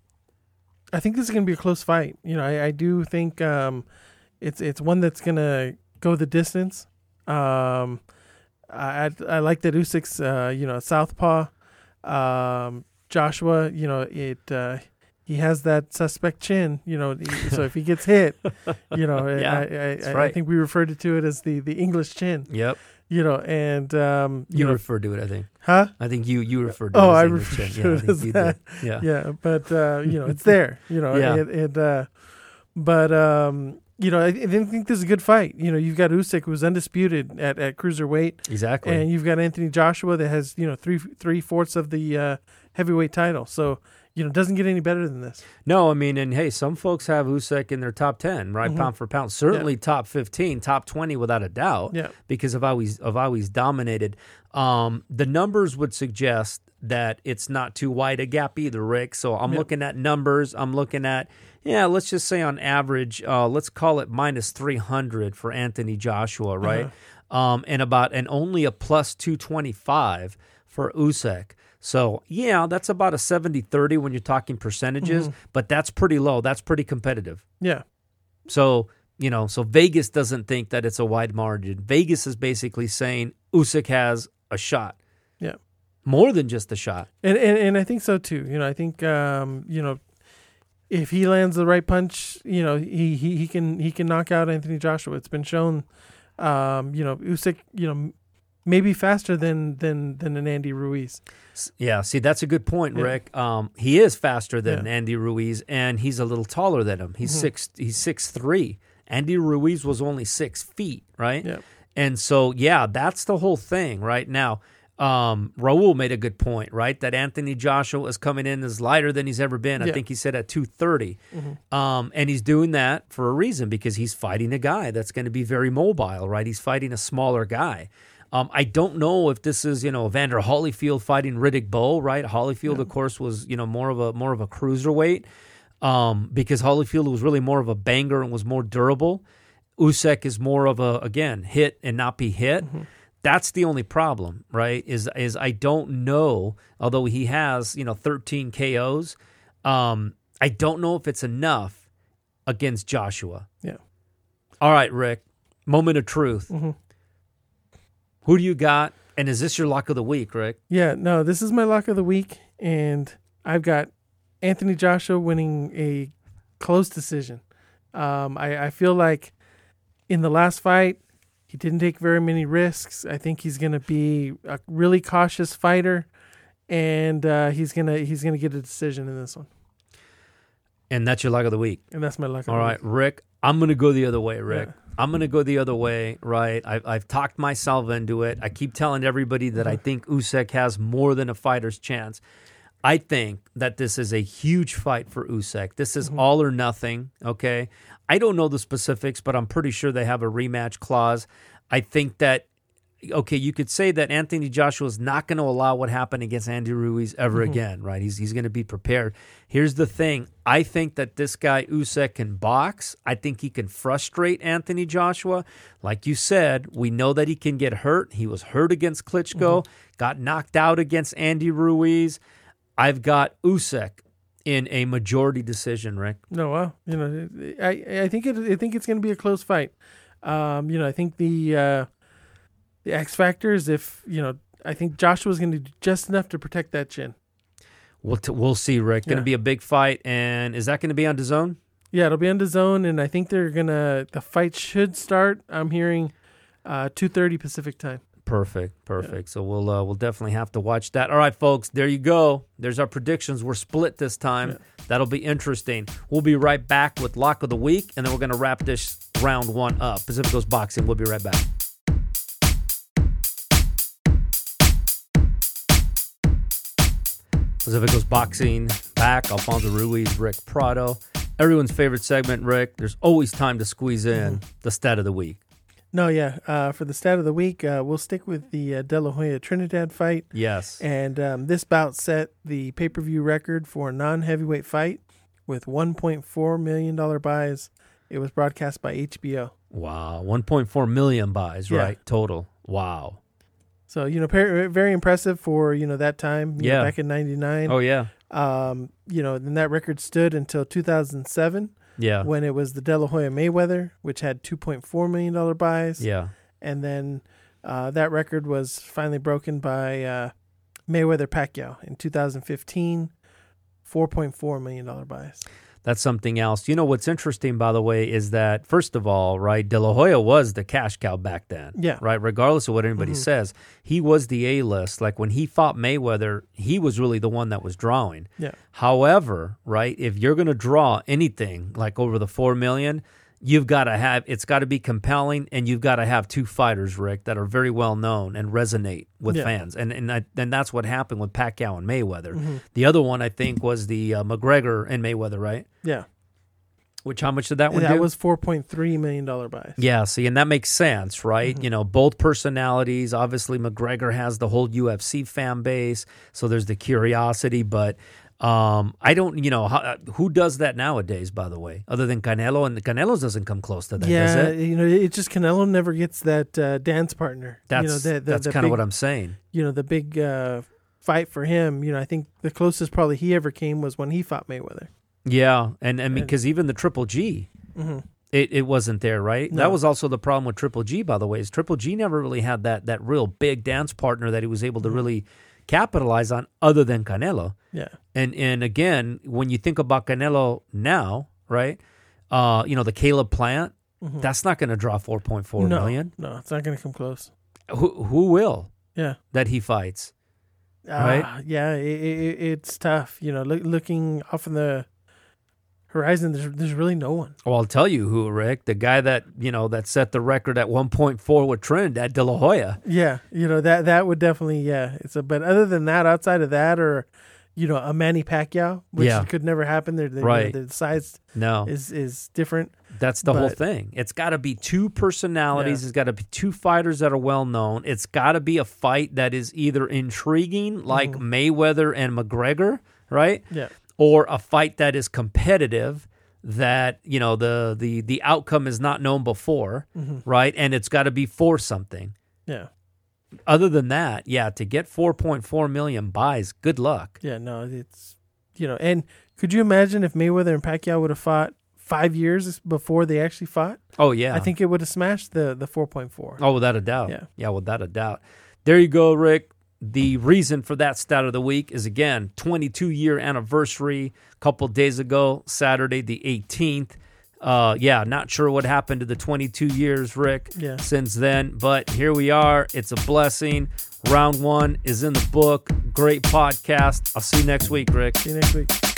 I think this is going to be a close fight. You know, I, I do think um, it's it's one that's going to go the distance. Um, I I like that Usyk's uh, you know southpaw. Um, Joshua, you know it. Uh, he has that suspect chin, you know. So if he gets hit, you know, (laughs) Yeah, I, I, I, I think we referred to it as the the English chin, Yep. You know. And um, you, You, know, referred to it, I think. huh? I think you you referred to Oh, it. I referred to it think as that. Yeah. yeah but uh you know it's there you know Yeah. it, it uh but um you know I, I didn't think this is a good fight you know you've got Usyk who's undisputed at at cruiserweight Exactly. and you've got Anthony Joshua that has you know three three fourths of the uh heavyweight title so you know it doesn't get any better than this no, I mean, and hey, some folks have Usyk in their top ten, right, Mhm. pound for pound. Certainly top fifteen, top twenty, without a doubt. yeah because of how he's of how he's dominated. Um, the numbers would suggest that it's not too wide a gap either, Rick. So I'm looking at numbers. I'm looking at yeah, let's just say on average, uh, let's call it minus three hundred for Anthony Joshua, right? Um, and about and only a plus two twenty five for Usyk. So, yeah, that's about a 70 30 when you're talking percentages, but that's pretty low. That's pretty competitive. yeah So, you know, so Vegas doesn't think that it's a wide margin. Vegas is basically saying Usyk has a shot. Yeah. More than just a shot. and and, and I think so too you know I think um you know if he lands the right punch you know he he, he can he can knock out Anthony Joshua it's been shown um you know Usyk you know maybe faster than than than an Andy Ruiz Yeah, see, that's a good point, Yeah. Rick. Um, he is faster than Yeah. Mm-hmm. Andy Ruiz, and he's a little taller than him. He's six. He's six three. Andy Ruiz was only six feet, right? Yeah. And so, yeah, that's the whole thing, right? Now, um, Raul made a good point, right? That Anthony Joshua is coming in as lighter than he's ever been. I Yeah. think he said at 230. Um, and he's doing that for a reason because he's fighting a guy that's going to be very mobile, right? He's fighting a smaller guy. Um, I don't know if this is, you know, Evander Holyfield fighting Riddick Bowe, right? Holyfield, of course, was, you know, more of a more of a cruiserweight um, because Holyfield was really more of a banger and was more durable. Usyk is more of a again hit and not be hit. That's the only problem, right? Is is I don't know. Although he has you know 13 KOs, um, I don't know if it's enough against Joshua. Yeah. All right, Rick. Moment of truth. Mhm. Who do you got? And is this your lock of the week, Rick? Yeah, no, this is my lock of the week, and I've got Anthony Joshua winning a close decision. Um, I, I feel like in the last fight, he didn't take very many risks. I think he's going to be a really cautious fighter, and uh, he's gonna he's gonna get a decision in this one. And that's your lock of the week. And that's my lock. All of the right, week. Rick. I'm gonna go the other way, Rick. Yeah. I'm gonna go the other way, right? I've, I've talked myself into it. I keep telling everybody that I think Usyk has more than a fighter's chance. I think that this is a huge fight for Usyk. This Mm-hmm. is all or nothing. Okay, I don't know the specifics, but I'm pretty sure they have a rematch clause. I think that okay, you could say that Anthony Joshua is not going to allow what happened against Andy Ruiz ever Mm-hmm. again, right? He's he's going to be prepared. Here's the thing: I think that this guy Usyk can box. I think he can frustrate Anthony Joshua. Like you said, we know that he can get hurt. He was hurt against Klitschko, got knocked out against Andy Ruiz. I've got Usyk in a majority decision, Rick. No, well, you know, I I think it I think it's going to be a close fight. Um, you know, I think the uh, the X factor is if you know, I think Joshua's going to do just enough to protect that chin. We'll t- we'll see, Rick. Going to Yeah. be a big fight, and is that going to be on DAZN? Yeah, it'll be on DAZN, and I think they're gonna. The fight should start. I'm hearing uh, two thirty Pacific time. Perfect, perfect. So we'll uh, we'll definitely have to watch that. All right, folks, there you go. There's our predictions. We're split this time. That'll be interesting. We'll be right back with lock of the week, and then we're gonna wrap this round one up. Pacific Coast Boxing. We'll be right back. Pacific Coast Boxing back. Alfonso Ruiz, Rick Prado. Everyone's favorite segment, Rick. There's always time to squeeze in the stat of the week. No, yeah. Uh, for the stat of the week, uh, we'll stick with the uh, De La Hoya Trinidad fight, Yes. and um, this bout set the pay per view record for a non heavyweight fight with 1.4 million dollar buys. It was broadcast by HBO. Wow, 1.4 million buys, Yeah. right? Total. Wow. So you know, very impressive for you know that time. you know, Yeah. back in '99. Oh yeah, Um, you know, then that record stood until 2007 yeah, when it was the De La Hoya Mayweather, which had 2.4 million dollar buys. yeah. and then uh, that record was finally broken by uh, Mayweather Pacquiao in 2015, 4.4 million dollar buys. That's something else. You know what's interesting, by the way, is that first of all, right, De La Hoya was the cash cow back then. Yeah. Right. Regardless of what anybody Mhm. says, he was the A list. Like when he fought Mayweather, he was really the one that was drawing. Yeah, However, right, if you're going to draw anything like over the 4 million, you've got to have it's got to be compelling and you've got to have two fighters, Rick, that are very well known and resonate with Yeah. fans. And and I, and that's what happened with Pacquiao and Mayweather. Mm-hmm. The other one I think was the uh, McGregor and Mayweather, right? yeah. Which how much did that one that do? was 4.3 million dollar buys. Yeah, see, and that makes sense, right? Mm-hmm. You know, both personalities. Obviously, McGregor has the whole UFC fan base, so there's the curiosity. But um, I don't, you know, how, who does that nowadays? By the way, other than Canelo, and Canelo doesn't come close to that, does Yeah, you know, it just Canelo never gets that uh, dance partner. That's you know, the, the, that's kind of what I'm saying. You know, the big uh, fight for him. You know, I think the closest probably he ever came was when he fought Mayweather. Yeah, and I mean, And- because even the Triple G, hmm it, it wasn't there, right? No. That was also the problem with Triple G, by the way. Is Triple G never really had that that real big dance partner that he was able to Mm-hmm. really capitalize on, other than Canelo. Yeah, And and again, when you think about Canelo now, right? Uh, you know, the Caleb Plant, Mhm. that's not going to draw four point four no, million. No, it's not going to come close. Who who will Yeah. that he fights? Right? Ah, yeah, it, it, it's tough. You know, look, looking off in the horizon, there's there's really no one. Well, I'll tell you who, Rick, the guy that you know that set the record at one point four with Trinidad De La Hoya. Yeah, you know that that would definitely yeah. It's a but other than that, outside of that, or you know a Manny Pacquiao, which Yeah. could never happen. They're, they Right. the size No, is is different. that's the whole thing. It's got to be two personalities. Yeah. It's got to be two fighters that are well known. It's got to be a fight that is either intriguing, like Mm-hmm. Mayweather and McGregor, right? Yeah, or a fight that is competitive that you know the the the outcome is not known before Mhm. right and it's got to be for something yeah, other than that yeah to get 4.4 million buys good luck yeah. No, it's you know. And could you imagine if Mayweather and Pacquiao would have fought five years before they actually fought? oh yeah I think it would have smashed the the four point four. oh without a doubt Yeah. yeah without a doubt there you go rick the reason for that stat of the week is again 22 year anniversary a couple days ago saturday the 18th uh yeah not sure what happened to the 22 years rick Yeah. since then. But here we are. It's a blessing. Round one is in the book. Great podcast. I'll see you next week, Rick. See you next week.